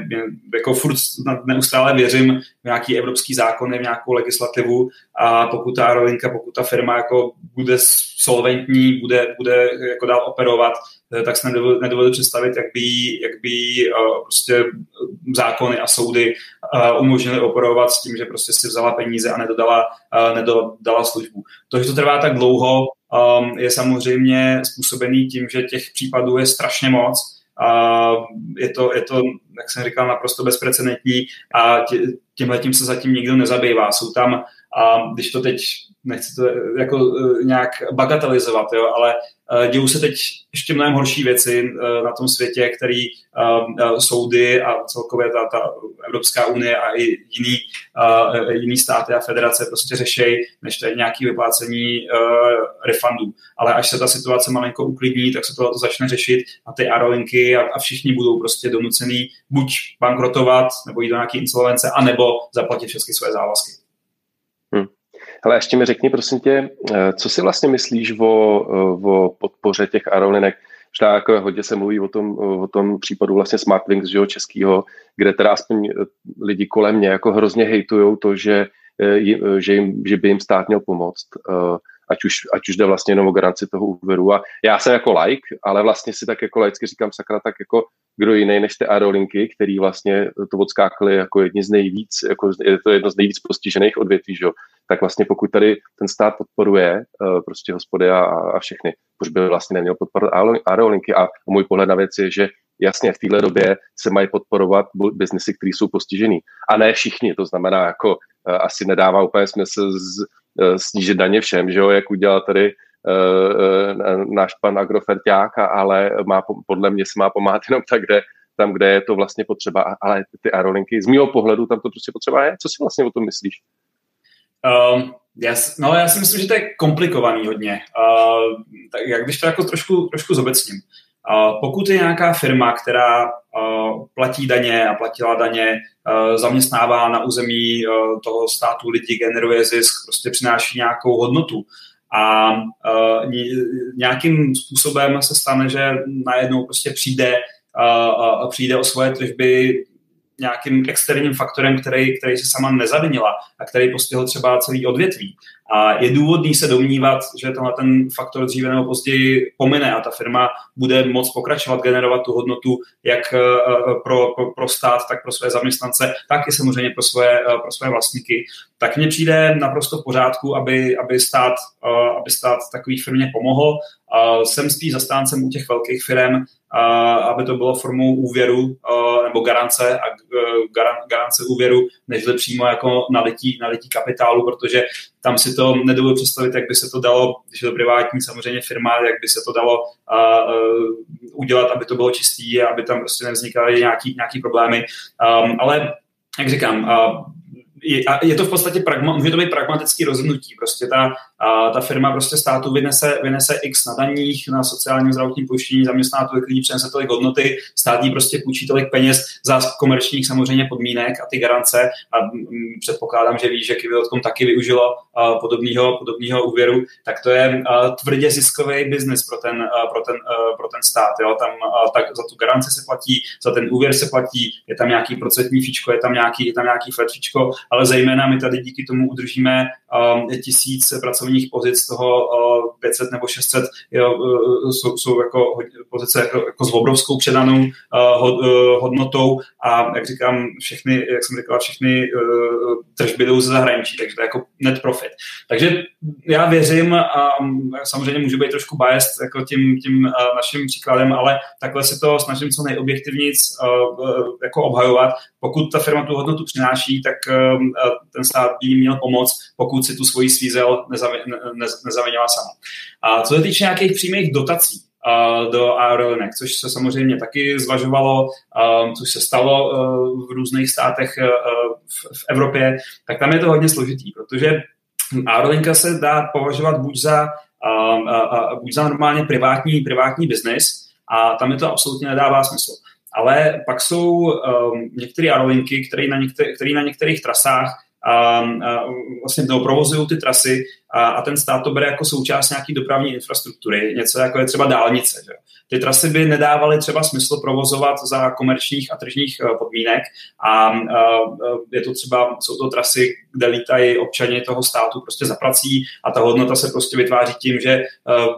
jako furt neustále věřím v nějaký evropský zákony, v nějakou legislativu a pokud ta aerolinka, pokud ta firma jako bude solventní, bude, bude jako dál operovat, tak se nedovedu, představit, jak by, jak by uh, prostě zákony a soudy umožnily operovat s tím, že prostě si vzala peníze a nedodala, nedodala službu. To, že to trvá tak dlouho, um, je samozřejmě způsobený tím, že těch případů je strašně moc. Je, to, je to, jak jsem říkal, naprosto bezprecedentní a tímhle tím se zatím nikdo nezabývá. Jsou tam a když to teď, nechci to jako e, nějak bagatelizovat, jo, ale e, dějou se teď ještě mnohem horší věci e, na tom světě, který soudy a celkově ta, ta Evropská unie a i jiný, jiný státy a federace prostě řešejí, než to je nějaké vyplácení refundů. Ale až se ta situace malinko uklidní, tak se to začne řešit a ty aerolinky a, a všichni budou prostě donucený buď bankrotovat, nebo jít do nějaké insolvence, anebo zaplatit všechny své závazky. Ale ještě mi řekni, prosím tě, co si vlastně myslíš o, o podpoře těch aerolinek? Možná jako hodně se mluví o tom, o tom případu vlastně Smartwings, že jo, českýho, kde teda aspoň lidi kolem mě jako hrozně hejtujou to, že, že, jim, že by jim stát měl pomoct ať už, ať už jde vlastně jenom o garanci toho úvěru. A já jsem jako like, ale vlastně si tak jako laicky říkám, sakra, tak jako kdo jiný než ty aerolinky, který vlastně to odskákli jako jedni z nejvíc, jako je to jedno z nejvíc postižených odvětví, že? tak vlastně pokud tady ten stát podporuje uh, prostě hospody a, a všechny, proč by vlastně neměl podporovat aerolinky a můj pohled na věc je, že jasně v téhle době se mají podporovat biznesy, které jsou postižený. A ne všichni, to znamená jako uh, asi nedává úplně smysl z, snížit daně všem, že jo, jak udělal tady uh, náš pan Agroferták, ale má, podle mě se má pomáhat jenom tak, kde, tam, kde je to vlastně potřeba, ale ty aerolinky, z mého pohledu tam to prostě potřeba je. Co si vlastně o tom myslíš? Um, já, no, já si myslím, že to je komplikovaný hodně. Uh, tak jak když to jako trošku, trošku zobecním. Pokud je nějaká firma, která platí daně a platila daně, zaměstnává na území toho státu lidi, generuje zisk, prostě přináší nějakou hodnotu, a nějakým způsobem se stane, že najednou prostě přijde, přijde o svoje tržby nějakým externím faktorem, který, který se sama nezavinila a který postihl třeba celý odvětví. A je důvodný se domnívat, že tenhle ten faktor dříve nebo později pomine a ta firma bude moct pokračovat, generovat tu hodnotu jak eh, eh, pro, pro, pro stát, tak pro své zaměstnance, tak i samozřejmě pro své, eh, pro své vlastníky. Tak mně přijde naprosto v pořádku, aby, aby, stát, aby stát takový firmě pomohl. Jsem spíš zastáncem u těch velkých firm, aby to bylo formou úvěru nebo garance a garance úvěru, než přímo jako nalití, nalití kapitálu, protože tam si to nedovedu představit, jak by se to dalo, když je to privátní samozřejmě firma, jak by se to dalo uh, uh, udělat, aby to bylo čistý a aby tam prostě nevznikaly nějaký, nějaký problémy. Um, ale jak říkám, uh, je, je to v podstatě pragma, může to být pragmatický rozhodnutí. Prostě ta, a, ta firma prostě státu vynese, vynese x na daních, na sociálním zdravotním pojištění, zaměstná tolik lidí, přinese tolik hodnoty, stát jí prostě půjčí tolik peněz za komerčních samozřejmě podmínek a ty garance a m, předpokládám, že víš, že Kivilotkom taky využilo podobného, podobného úvěru, tak to je tvrdě ziskový biznis pro ten, pro ten, pro ten stát. Jo? Tam tak za tu garanci se platí, za ten úvěr se platí, je tam nějaký procentní fíčko, je tam nějaký, je tam nějaký flat fíčko, ale zejména my tady díky tomu udržíme tisíc pracovních pozic, z toho uh, 500 nebo 600 jo, uh, jsou, jsou jako pozice jako, jako s obrovskou předanou uh, hodnotou a jak říkám, všechny, jak jsem říkala, všechny tržby jdou ze zahraničí, takže to je jako net profit. Takže já věřím a samozřejmě můžu být trošku biased jako tím, tím naším příkladem, ale takhle se to snažím co nejobjektivnic jako obhajovat. Pokud ta firma tu hodnotu přináší, tak ten stát by jim měl pomoct, pokud si tu svoji svízel nezavinila sama. A co se týče nějakých přímých dotací, do aerolinek, což se samozřejmě taky zvažovalo, což se stalo v různých státech v Evropě, tak tam je to hodně složitý, protože aerolinka se dá považovat buď za, buď za normálně privátní, privátní biznis a tam je to absolutně nedává smysl. Ale pak jsou některé aerolinky, které na, které na některých trasách vlastně provozují ty trasy a, a ten stát to bere jako součást nějaké dopravní infrastruktury, něco jako je třeba dálnice. Že? Ty trasy by nedávaly třeba smysl provozovat za komerčních a tržních eh, podmínek a, a je to třeba, jsou to trasy, kde lítají občani toho státu prostě za prací a ta hodnota se prostě vytváří tím, že eh,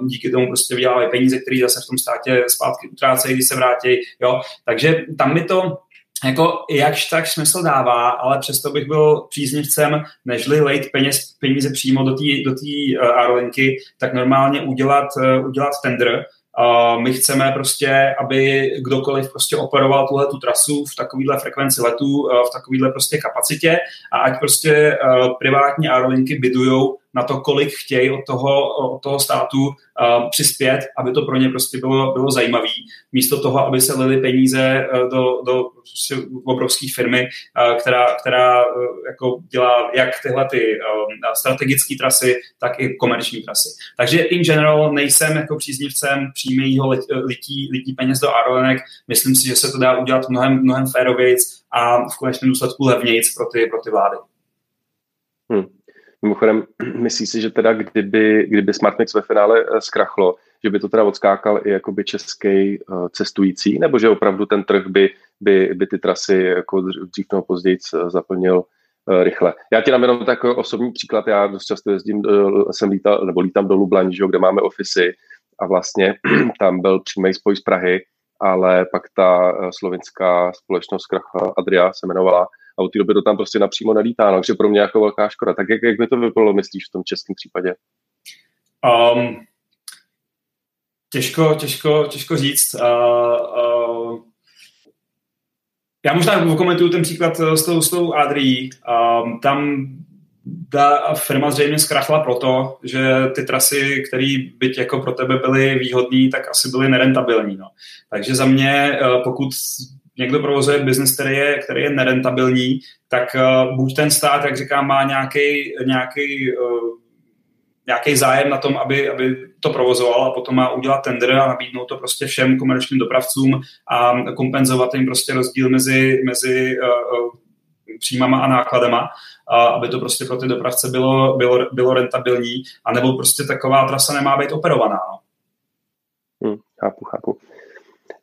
díky tomu prostě vydělávají peníze, které zase v tom státě zpátky utrácejí, když se vrátí. Jo? Takže tam mi to jako jakž tak smysl dává, ale přesto bych byl příznivcem, nežli lejt peněz, peníze přímo do té do uh, aerolinky, tak normálně udělat, uh, udělat tender, Uh, my chceme prostě, aby kdokoliv prostě operoval tuhle tu trasu v takovýhle frekvenci letů, uh, v takovýhle prostě kapacitě. A ať prostě uh, privátní aerolinky bydujou na to, kolik chtějí od toho, od toho státu uh, přispět, aby to pro ně prostě bylo, bylo zajímavé. Místo toho, aby se lili peníze uh, do, do prostě obrovské firmy, uh, která, která uh, jako dělá jak tyhle ty uh, strategické trasy, tak i komerční trasy. Takže in general nejsem jako příznivcem přímého lití, lití peněz do aerolinek. Myslím si, že se to dá udělat mnohem, mnohem férovějc a v konečném důsledku levnějc pro ty, pro ty vlády. Hmm. Mimochodem, myslí si, že teda kdyby, kdyby Smartmix ve finále eh, zkrachlo, že by to teda odskákal i jakoby český uh, cestující, nebo že opravdu ten trh by, by, by ty trasy jako dřív nebo později zaplnil uh, rychle. Já ti dám jenom takový osobní příklad, já dost často jezdím, jsem lítal, nebo lítám do Lublaň, že, kde máme ofisy a vlastně tam byl přímý spoj z Prahy, ale pak ta slovinská společnost Kracha Adria se jmenovala a od té doby to tam prostě napřímo nelítá, no, takže pro mě jako velká škoda. Tak jak, jak by to vypadalo, myslíš, v tom českém případě? Um, těžko, těžko, těžko říct. Uh, uh, já možná komentuju ten příklad s tou, s tou Adrií. Um, tam ta firma zřejmě zkrachla proto, že ty trasy, které byť jako pro tebe byly výhodné, tak asi byly nerentabilní. No. Takže za mě, pokud někdo provozuje biznes, který je, který je nerentabilní, tak uh, buď ten stát, jak říkám, má nějaký, nějaký, uh, nějaký zájem na tom, aby, aby to provozoval a potom má udělat tender a nabídnout to prostě všem komerčním dopravcům a kompenzovat jim prostě rozdíl mezi, mezi uh, příjmama a nákladama, a aby to prostě pro ty dopravce bylo, bylo, bylo rentabilní, anebo prostě taková trasa nemá být operovaná. Hmm, chápu, chápu.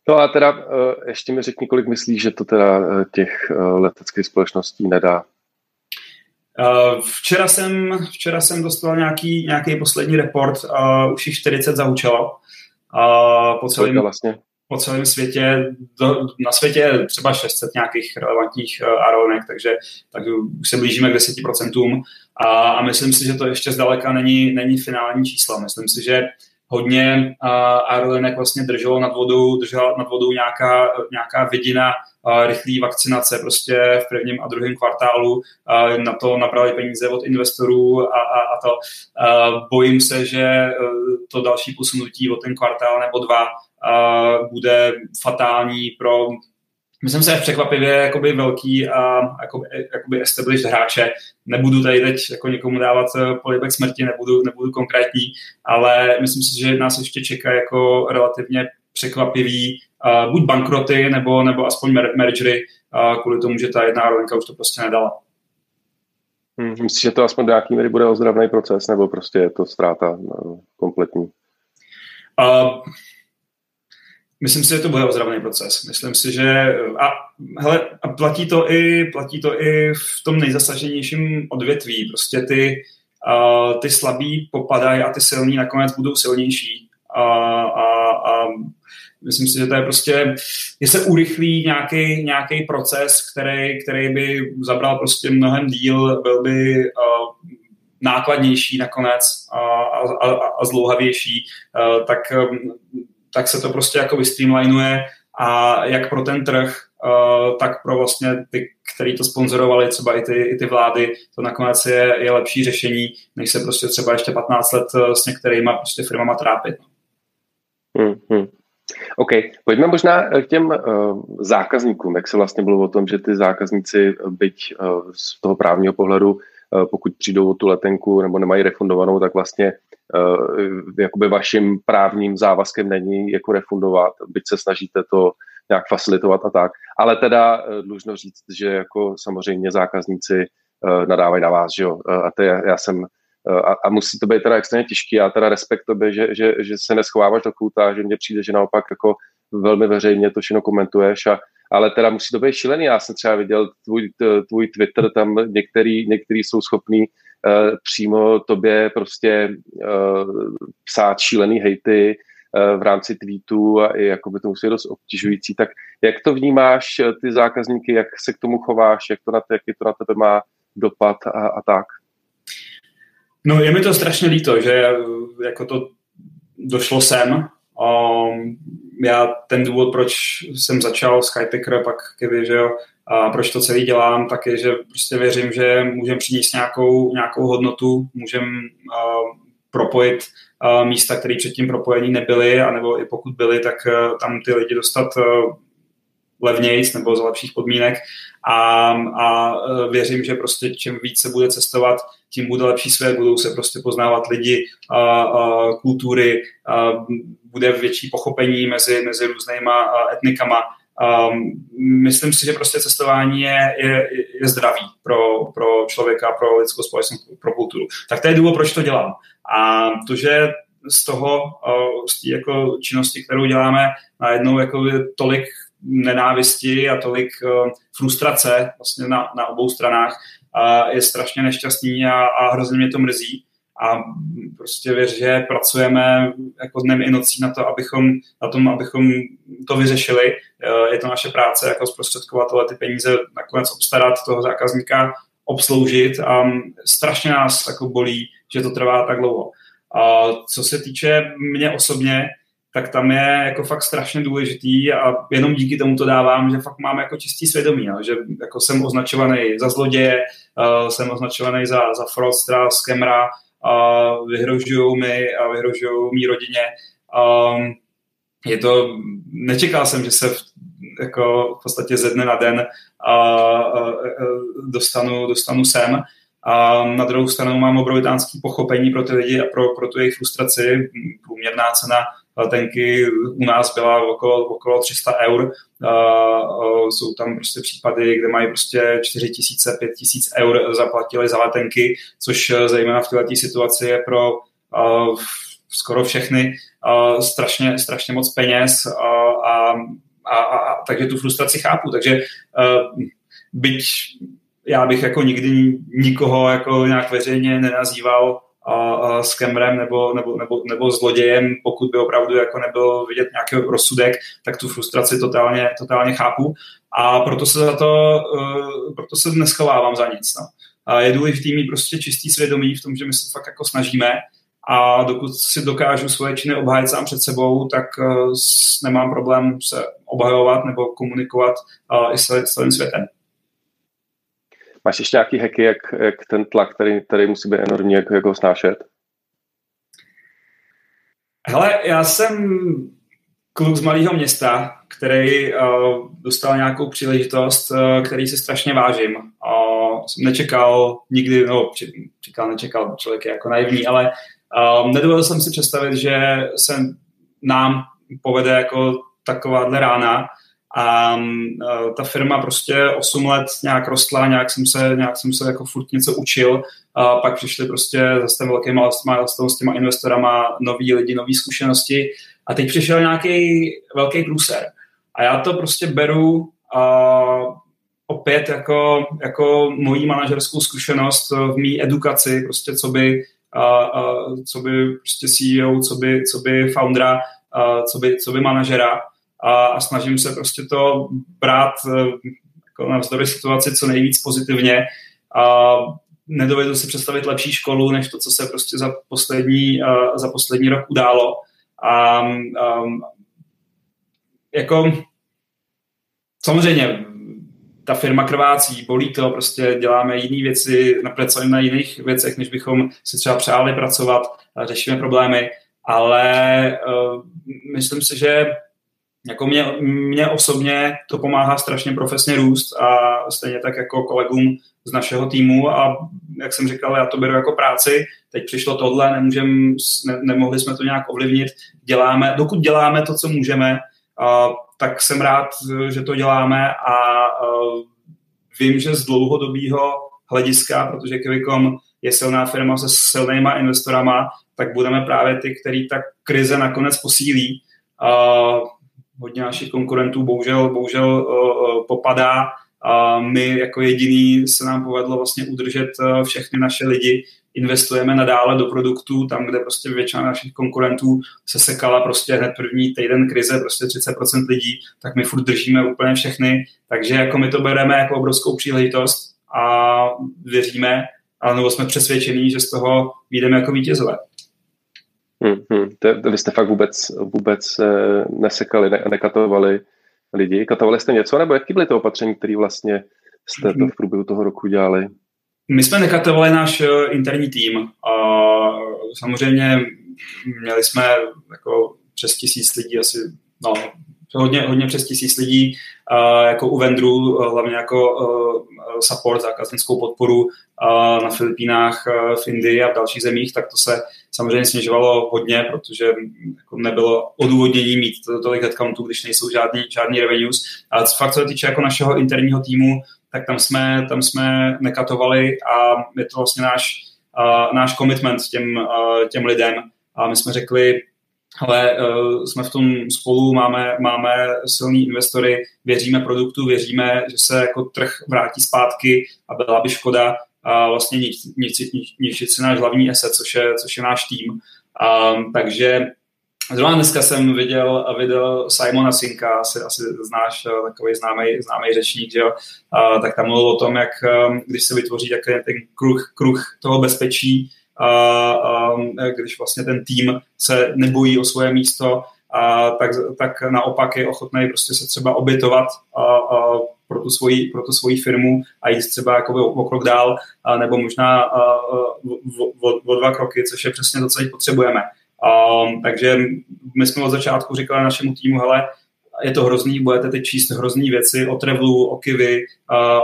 No a teda eh, ještě mi řekni, kolik myslíš, že to teda eh, těch eh, leteckých společností nedá? Včera jsem, včera jsem dostal nějaký, nějaký poslední report, uh, už jich 40 zaučalo. Uh, po, celém, vlastně? po celém světě, do, na světě je třeba 600 nějakých relevantních uh, aeronek, takže tak už se blížíme k 10%. A, a myslím si, že to ještě zdaleka není, není finální číslo. Myslím si, že hodně aerolinek vlastně drželo nad vodou, držela nad vodou nějaká, nějaká vidina rychlé vakcinace prostě v prvním a druhém kvartálu. Na to nabrali peníze od investorů a, a, a to. Bojím se, že e, to další posunutí o ten kvartál nebo dva bude fatální pro myslím si, že překvapivě jakoby velký a jakoby, jakoby established hráče. Nebudu tady teď jako někomu dávat eh, polibek smrti, nebudu, nebudu konkrétní, ale myslím si, že nás ještě čeká jako relativně překvapivý uh, buď bankroty, nebo, nebo aspoň mer- mergery, uh, kvůli tomu, že ta jedna aerolinka už to prostě nedala. Hmm, myslíš, že to aspoň do nějaký míry bude ozdravný proces, nebo prostě je to ztráta no, kompletní? Uh, Myslím si, že to bude ozdravný proces. Myslím si, že a, hele, a platí, to i, platí to i v tom nejzasaženějším odvětví. Prostě ty, a, ty slabí popadají a ty silní nakonec budou silnější. A, a, a myslím si, že to je prostě, že se urychlí nějaký, nějaký proces, který, který by zabral prostě mnohem díl, byl by a, nákladnější nakonec a, a, a zdlouhavější, tak tak se to prostě jako vystreamlinuje a jak pro ten trh, uh, tak pro vlastně ty, který to sponzorovali, třeba i ty, i ty vlády, to nakonec je, je lepší řešení, než se prostě třeba ještě 15 let eh, s některýma prostě firmama trápit. Hmm, hmm. OK, pojďme možná k těm uh, zákazníkům, jak se vlastně bylo o tom, že ty zákazníci, byť uh, z toho právního pohledu, uh, pokud přijdou o tu letenku nebo nemají refundovanou, tak vlastně Eh, jakoby vaším právním závazkem není jako refundovat, byť se snažíte to nějak facilitovat a tak. Ale teda eh, dlužno říct, že jako samozřejmě zákazníci eh, nadávají na vás, že jo. A to je, já jsem a, a musí to být teda extrémně těžký. Já teda respekt tobě, že, že, že se neschováváš do kouta, že mně přijde, že naopak jako velmi veřejně to všechno komentuješ a, ale teda musí to být šílený. Já jsem třeba viděl tvůj, tvůj Twitter, tam některý, některý jsou schopní přímo tobě prostě uh, psát šílený hejty uh, v rámci tweetů a i jako by to musí dost obtěžující. Tak jak to vnímáš, ty zákazníky, jak se k tomu chováš, jak to na, jaký to na tebe má dopad a, a tak? No je mi to strašně líto, že jako to došlo sem. Um, já ten důvod, proč jsem začal Skypicker, pak Kevy, že jo, a proč to celý dělám, tak je, že prostě věřím, že můžeme přinést nějakou, nějakou hodnotu, můžeme uh, propojit uh, místa, které předtím propojení nebyly, anebo i pokud byly, tak uh, tam ty lidi dostat uh, levnějc nebo za lepších podmínek. A, a věřím, že prostě čím víc se bude cestovat, tím bude lepší svět, budou se prostě poznávat lidi, a, a, kultury, a, bude větší pochopení mezi, mezi různýma etnikama Um, myslím si, že prostě cestování je, je, je zdravý pro, pro člověka, pro lidskou společnost, pro kulturu. Tak to je důvod, proč to dělám. A to, že z toho, z té jako činnosti, kterou děláme, najednou jako tolik nenávisti a tolik frustrace vlastně na, na obou stranách, je strašně nešťastný a, a hrozně mě to mrzí a prostě věř, že pracujeme jako dnem i nocí na, to, abychom, na tom, abychom to vyřešili. Eh, je to naše práce jako zprostředkovatele ty peníze nakonec obstarat toho zákazníka, obsloužit a strašně nás jako bolí, že to trvá tak dlouho. A co se týče mě osobně, tak tam je jako fakt strašně důležitý a jenom díky tomu to dávám, že fakt mám jako čistý svědomí, no, že jako jsem označovaný za zloděje, uh, jsem označovaný za, za fraudstera, skemra, a vyhrožují mi a vyhrožují mý rodině. Um, je to, nečekal jsem, že se v, jako v podstatě ze dne na den a, a, a dostanu, dostanu sem. A na druhou stranu mám obrovitánský pochopení pro ty lidi a pro, pro tu jejich frustraci. Průměrná cena letenky u nás byla okolo, okolo 300 eur. A jsou tam prostě případy, kde mají prostě 4 tisíce, 5 tisíc eur zaplatili za letenky, což zejména v této situaci je pro a, skoro všechny a, strašně, strašně moc peněz a, a, a, a takže tu frustraci chápu. Takže byť já bych jako nikdy nikoho jako nějak veřejně nenazýval s kemrem nebo, nebo, nebo, nebo zlodějem, pokud by opravdu jako nebyl vidět nějaký rozsudek, tak tu frustraci totálně, totálně chápu a proto se za to, uh, proto se neschovávám za nic. No. A je důležitý mít prostě čistý svědomí v tom, že my se fakt jako snažíme a dokud si dokážu svoje činy obhájit sám před sebou, tak uh, nemám problém se obhajovat nebo komunikovat uh, i s celým světem. Máš ještě nějaký hacky, jak, jak ten tlak, který, který musí být enormní, jak, jak ho snášet? Hele, já jsem kluk z malého města, který uh, dostal nějakou příležitost, uh, který si strašně vážím. Uh, jsem nečekal nikdy, no, čekal, nečekal, člověk je jako naivní, ale uh, nedovedl jsem si představit, že se nám povede jako takováhle rána a uh, ta firma prostě 8 let nějak rostla, nějak jsem se, nějak jsem se jako furt něco učil, a pak přišli prostě zase ten velký milestone s těma investorama, noví lidi, nové zkušenosti a teď přišel nějaký velký průser. A já to prostě beru a opět jako, jako mojí manažerskou zkušenost v mý edukaci, prostě co by, a, a, co by prostě CEO, co by, co by foundera, a, co by, co by manažera a, a snažím se prostě to brát e, jako na vzdory situaci co nejvíc pozitivně a nedovedu si představit lepší školu, než to, co se prostě za poslední, uh, za poslední rok událo. A um, jako samozřejmě ta firma krvácí, bolí to, prostě děláme jiné věci, pracujeme na jiných věcech, než bychom si třeba přáli pracovat, řešíme problémy, ale uh, myslím si, že jako mě, mě osobně to pomáhá strašně profesně růst a stejně tak jako kolegům z našeho týmu a jak jsem říkal, já to beru jako práci, teď přišlo tohle, nemůžem, ne, nemohli jsme to nějak ovlivnit, děláme, dokud děláme to, co můžeme, a, tak jsem rád, že to děláme a, a vím, že z dlouhodobého hlediska, protože Kivicom je silná firma se silnýma investorama, tak budeme právě ty, který ta krize nakonec posílí. A hodně našich konkurentů bohužel, bohužel uh, popadá a my jako jediný se nám povedlo vlastně udržet uh, všechny naše lidi, investujeme nadále do produktů, tam, kde prostě většina našich konkurentů se sekala prostě hned první týden krize, prostě 30% lidí, tak my furt držíme úplně všechny, takže jako my to bereme jako obrovskou příležitost a věříme, ale nebo jsme přesvědčení, že z toho vyjdeme jako vítězové. Hmm, hmm. To, vy jste fakt vůbec, vůbec eh, nesekali, ne, nekatovali lidi. Katovali jste něco, nebo jaký byly to opatření, které vlastně jste to v průběhu toho roku dělali? My jsme nekatovali náš eh, interní tým. A samozřejmě měli jsme jako přes tisíc lidí, asi no, hodně, hodně přes tisíc lidí, jako u vendrů, hlavně jako support, zákaznickou podporu na Filipínách, v Indii a v dalších zemích, tak to se samozřejmě snižovalo hodně, protože jako nebylo odůvodnění mít tolik headcountů, když nejsou žádný, žádný revenues. Ale fakt, co se týče jako našeho interního týmu, tak tam jsme, tam jsme nekatovali a je to vlastně náš, náš commitment těm, těm lidem. A my jsme řekli, ale uh, jsme v tom spolu, máme, máme silní investory, věříme produktu, věříme, že se jako trh vrátí zpátky a byla by škoda a vlastně ničit si náš hlavní asset, což je, což je náš tým. Um, takže Zrovna dneska jsem viděl, viděl Simona Sinka, asi, asi znáš, eh, takový známý, známý řečník, že jo? Tak tam mluvil o tom, jak když se vytvoří takový ten kruh, kruh toho bezpečí, a, a když vlastně ten tým se nebojí o svoje místo, a tak, tak naopak je ochotný prostě se třeba obětovat a, a pro, tu svoji, pro tu svoji firmu a jít třeba jako o, o krok dál, a nebo možná a, a, o, o, dva kroky, což je přesně to, co teď potřebujeme. A, takže my jsme od začátku říkali našemu týmu, hele, je to hrozný, budete teď číst hrozný věci o Trevlu, o Kivy,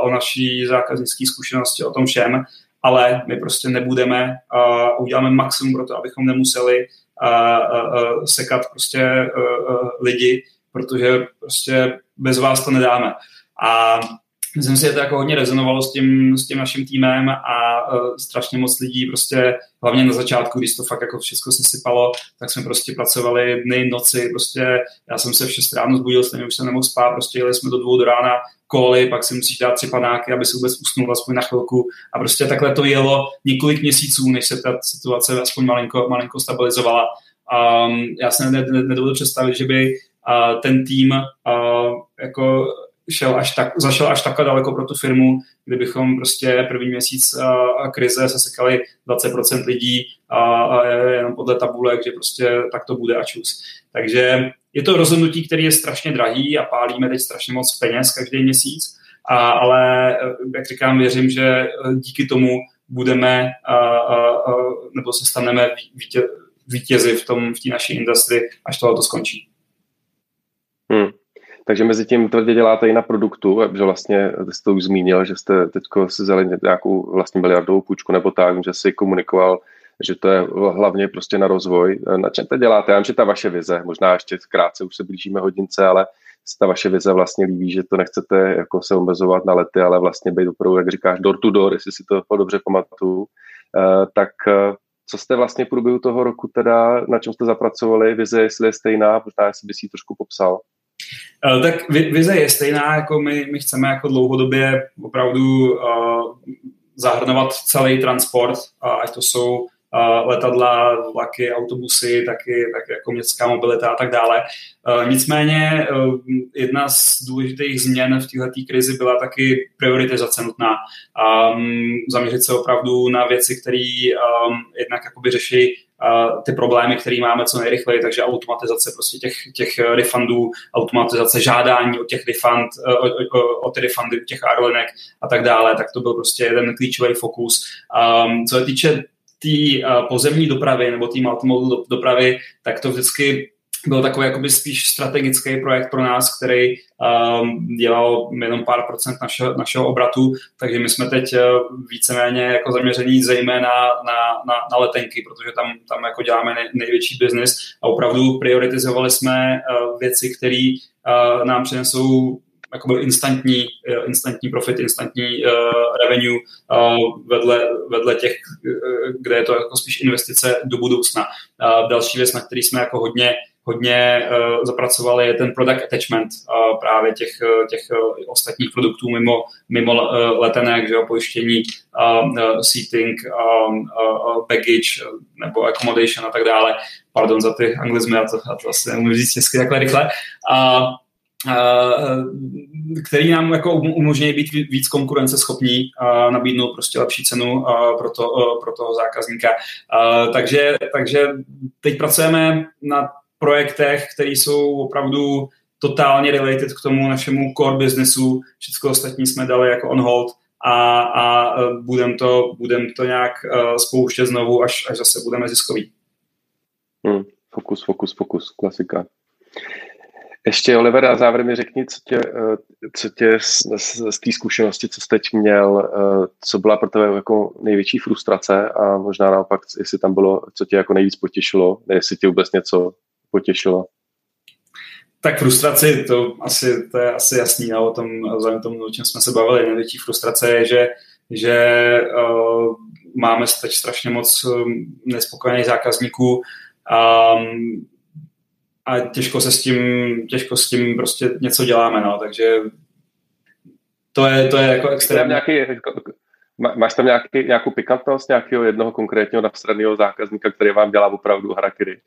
o naší zákaznické zkušenosti, o tom všem, ale my prostě nebudeme a uděláme maximum pro to, abychom nemuseli a, a, a sekat prostě a, a, lidi, protože prostě bez vás to nedáme. A myslím si, že to jako hodně rezonovalo s tím, s tím naším týmem a uh, strašně moc lidí prostě, hlavně na začátku, když to fakt jako všechno se sypalo, tak jsme prostě pracovali dny, noci, prostě já jsem se v 6 ráno zbudil, stejně už jsem nemohl spát, prostě jeli jsme do dvou do rána koly, pak si musíš dát tři panáky, aby se vůbec usnul aspoň na chvilku a prostě takhle to jelo několik měsíců, než se ta situace aspoň malinko, malinko stabilizovala. Um, já se nedovedu představit, že by uh, ten tým uh, jako šel až tak, zašel až takhle daleko pro tu firmu, kdybychom prostě první měsíc a krize se sekali 20% lidí a, a jenom podle tabulek, že prostě tak to bude a čus. Takže je to rozhodnutí, který je strašně drahý a pálíme teď strašně moc peněz každý měsíc, a, ale jak říkám, věřím, že díky tomu budeme a, a, a, nebo se staneme vítě, vítězi v tom v té naší industrii, až tohle to skončí. Hmm. Takže mezi tím tvrdě děláte i na produktu, že vlastně jste už zmínil, že jste teď si vzali nějakou vlastně miliardovou půjčku nebo tak, že si komunikoval, že to je hlavně prostě na rozvoj. Na čem to děláte? Já vím, že ta vaše vize, možná ještě krátce už se blížíme hodince, ale ta vaše vize vlastně líbí, že to nechcete jako se omezovat na lety, ale vlastně být opravdu, jak říkáš, door to door, jestli si to dobře pamatuju. Eh, tak eh, co jste vlastně v průběhu toho roku teda, na čem jste zapracovali, vize, jestli je stejná, možná jestli by si ji trošku popsal. Eh, tak vize je stejná, jako my, my chceme jako dlouhodobě opravdu uh, zahrnovat celý transport, ať to jsou uh, letadla, vlaky, autobusy, taky, taky jako městská mobilita a tak dále. Uh, nicméně jedna z důležitých změn v této krizi byla taky prioritizace nutná. Um, zaměřit se opravdu na věci, které jednak jakoby řeší ty problémy, které máme co nejrychleji, takže automatizace prostě těch, těch refundů, automatizace žádání o těch refund, o, o, o ty refundy těch aerolinek a tak dále, tak to byl prostě jeden klíčový fokus. Um, co se týče té tý, uh, pozemní dopravy nebo té multimodal dopravy, tak to vždycky byl takový jakoby spíš strategický projekt pro nás, který um, dělal jenom pár procent našeho, našeho obratu, takže my jsme teď uh, víceméně jako zaměření zejména na, na, na letenky, protože tam, tam jako děláme nej, největší biznis a opravdu prioritizovali jsme uh, věci, které uh, nám přinesou jakoby instantní, instantní profit, instantní uh, revenue uh, vedle, vedle těch, kde je to jako spíš investice do budoucna. Uh, další věc, na který jsme jako hodně hodně uh, zapracovali, je ten product attachment uh, právě těch, uh, těch uh, ostatních produktů mimo, mimo uh, letenek, že jo, pojištění, uh, uh, seating, um, uh, baggage uh, nebo accommodation a tak dále. Pardon za ty anglizmy, já to, já to asi nemůžu říct česky takhle rychle. Uh, Uh, který nám jako umožňuje být víc konkurenceschopní a nabídnout prostě lepší cenu uh, pro, to, uh, pro toho zákazníka. Takže, takže teď pracujeme na projektech, které jsou opravdu totálně related k tomu našemu core businessu. Všechno ostatní jsme dali jako on hold a, a e, budeme to, budem to nějak uh, spouštět znovu, až, až zase budeme ziskový. Hmm, fokus, fokus, fokus, klasika. Ještě, Oliver, a závěr mi řekni, co tě, eh, co tě z, z, z té zkušenosti, co jsi teď měl, co byla pro tebe jako největší frustrace a možná naopak, jestli tam bylo, co tě jako nejvíc potěšilo, jestli tě vůbec něco potěšilo. Tak frustraci, to, asi, to je asi jasný, no, o tom, vzhledem tomu, o čem jsme se bavili. Největší frustrace je, že, že uh, máme teď strašně moc nespokojených zákazníků um, a těžko se s tím, těžko s tím prostě něco děláme, no, takže to je, to je jako extrémně. Nějaký, máš tam nějaký, nějakou pikantnost nějakého jednoho konkrétního nastranného zákazníka, který vám dělá opravdu harakiri?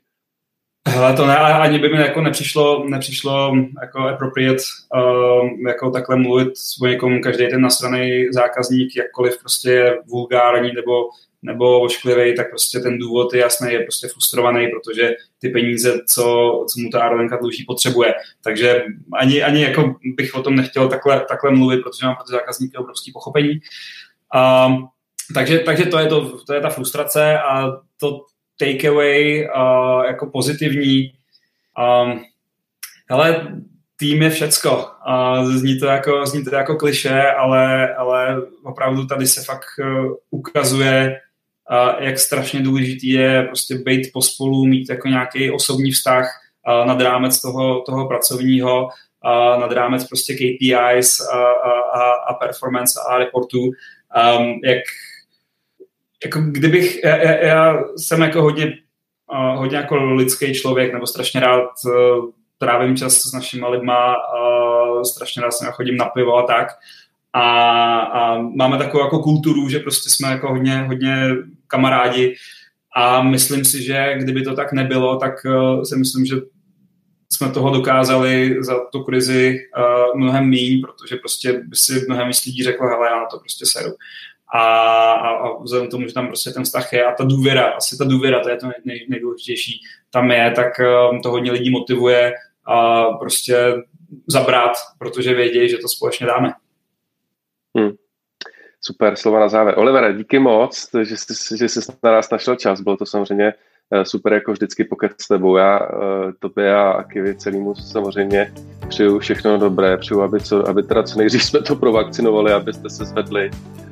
Hele, to ne, ani by mi jako nepřišlo, nepřišlo jako appropriate um, jako takhle mluvit o někom každý ten nastraný zákazník, jakkoliv prostě je vulgární nebo nebo ošklivý, tak prostě ten důvod je jasný, je prostě frustrovaný, protože ty peníze, co, co mu ta aerolenka dluží, potřebuje. Takže ani, ani jako bych o tom nechtěl takhle, takhle mluvit, protože mám pro ty zákazníky obrovský pochopení. A, takže, takže to, je to, to je ta frustrace a to takeaway uh, jako pozitivní. Um, hele, tým je všecko. A zní to jako, zní to jako kliše, ale, ale opravdu tady se fakt uh, ukazuje a jak strašně důležitý je prostě být pospolu, mít jako nějaký osobní vztah nad rámec toho, toho pracovního, a nad rámec prostě KPIs a, a, a performance a reportů. Um, jak, jako kdybych, já, já, já jsem jako hodně, uh, hodně jako lidský člověk, nebo strašně rád uh, trávím čas s našimi lidma, uh, strašně rád se chodím na pivo a tak a, a máme takovou jako kulturu, že prostě jsme jako hodně, hodně kamarádi a myslím si, že kdyby to tak nebylo, tak uh, si myslím, že jsme toho dokázali za tu krizi uh, mnohem méně, protože prostě by si mnohem víc lidí řeklo, hele, já na to prostě seru. A, a, a vzhledem k tomu, že tam prostě ten vztah je a ta důvěra, asi ta důvěra, to je to nej, nejdůležitější, tam je, tak uh, to hodně lidí motivuje a prostě zabrat, protože vědí, že to společně dáme. Hmm. Super slova na závěr. Olivere, díky moc, že jsi, že jsi na nás našel čas. Bylo to samozřejmě eh, super jako vždycky pokud s tebou. Já eh, tobě a Kivi celému samozřejmě přeju všechno dobré, přeju, aby, co, aby teda co nejdřív jsme to provakcinovali, abyste se zvedli,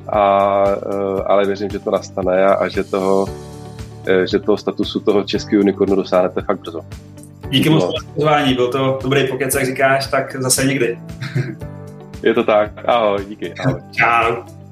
a, eh, ale věřím, že to nastane a, a že toho že toho statusu toho českého unicornu dosáhnete fakt brzo. Díky moc za pozvání, byl to dobrý pokec, jak říkáš, tak zase někdy. Je to tak. Ahoj, díky. Ahoj. Čau.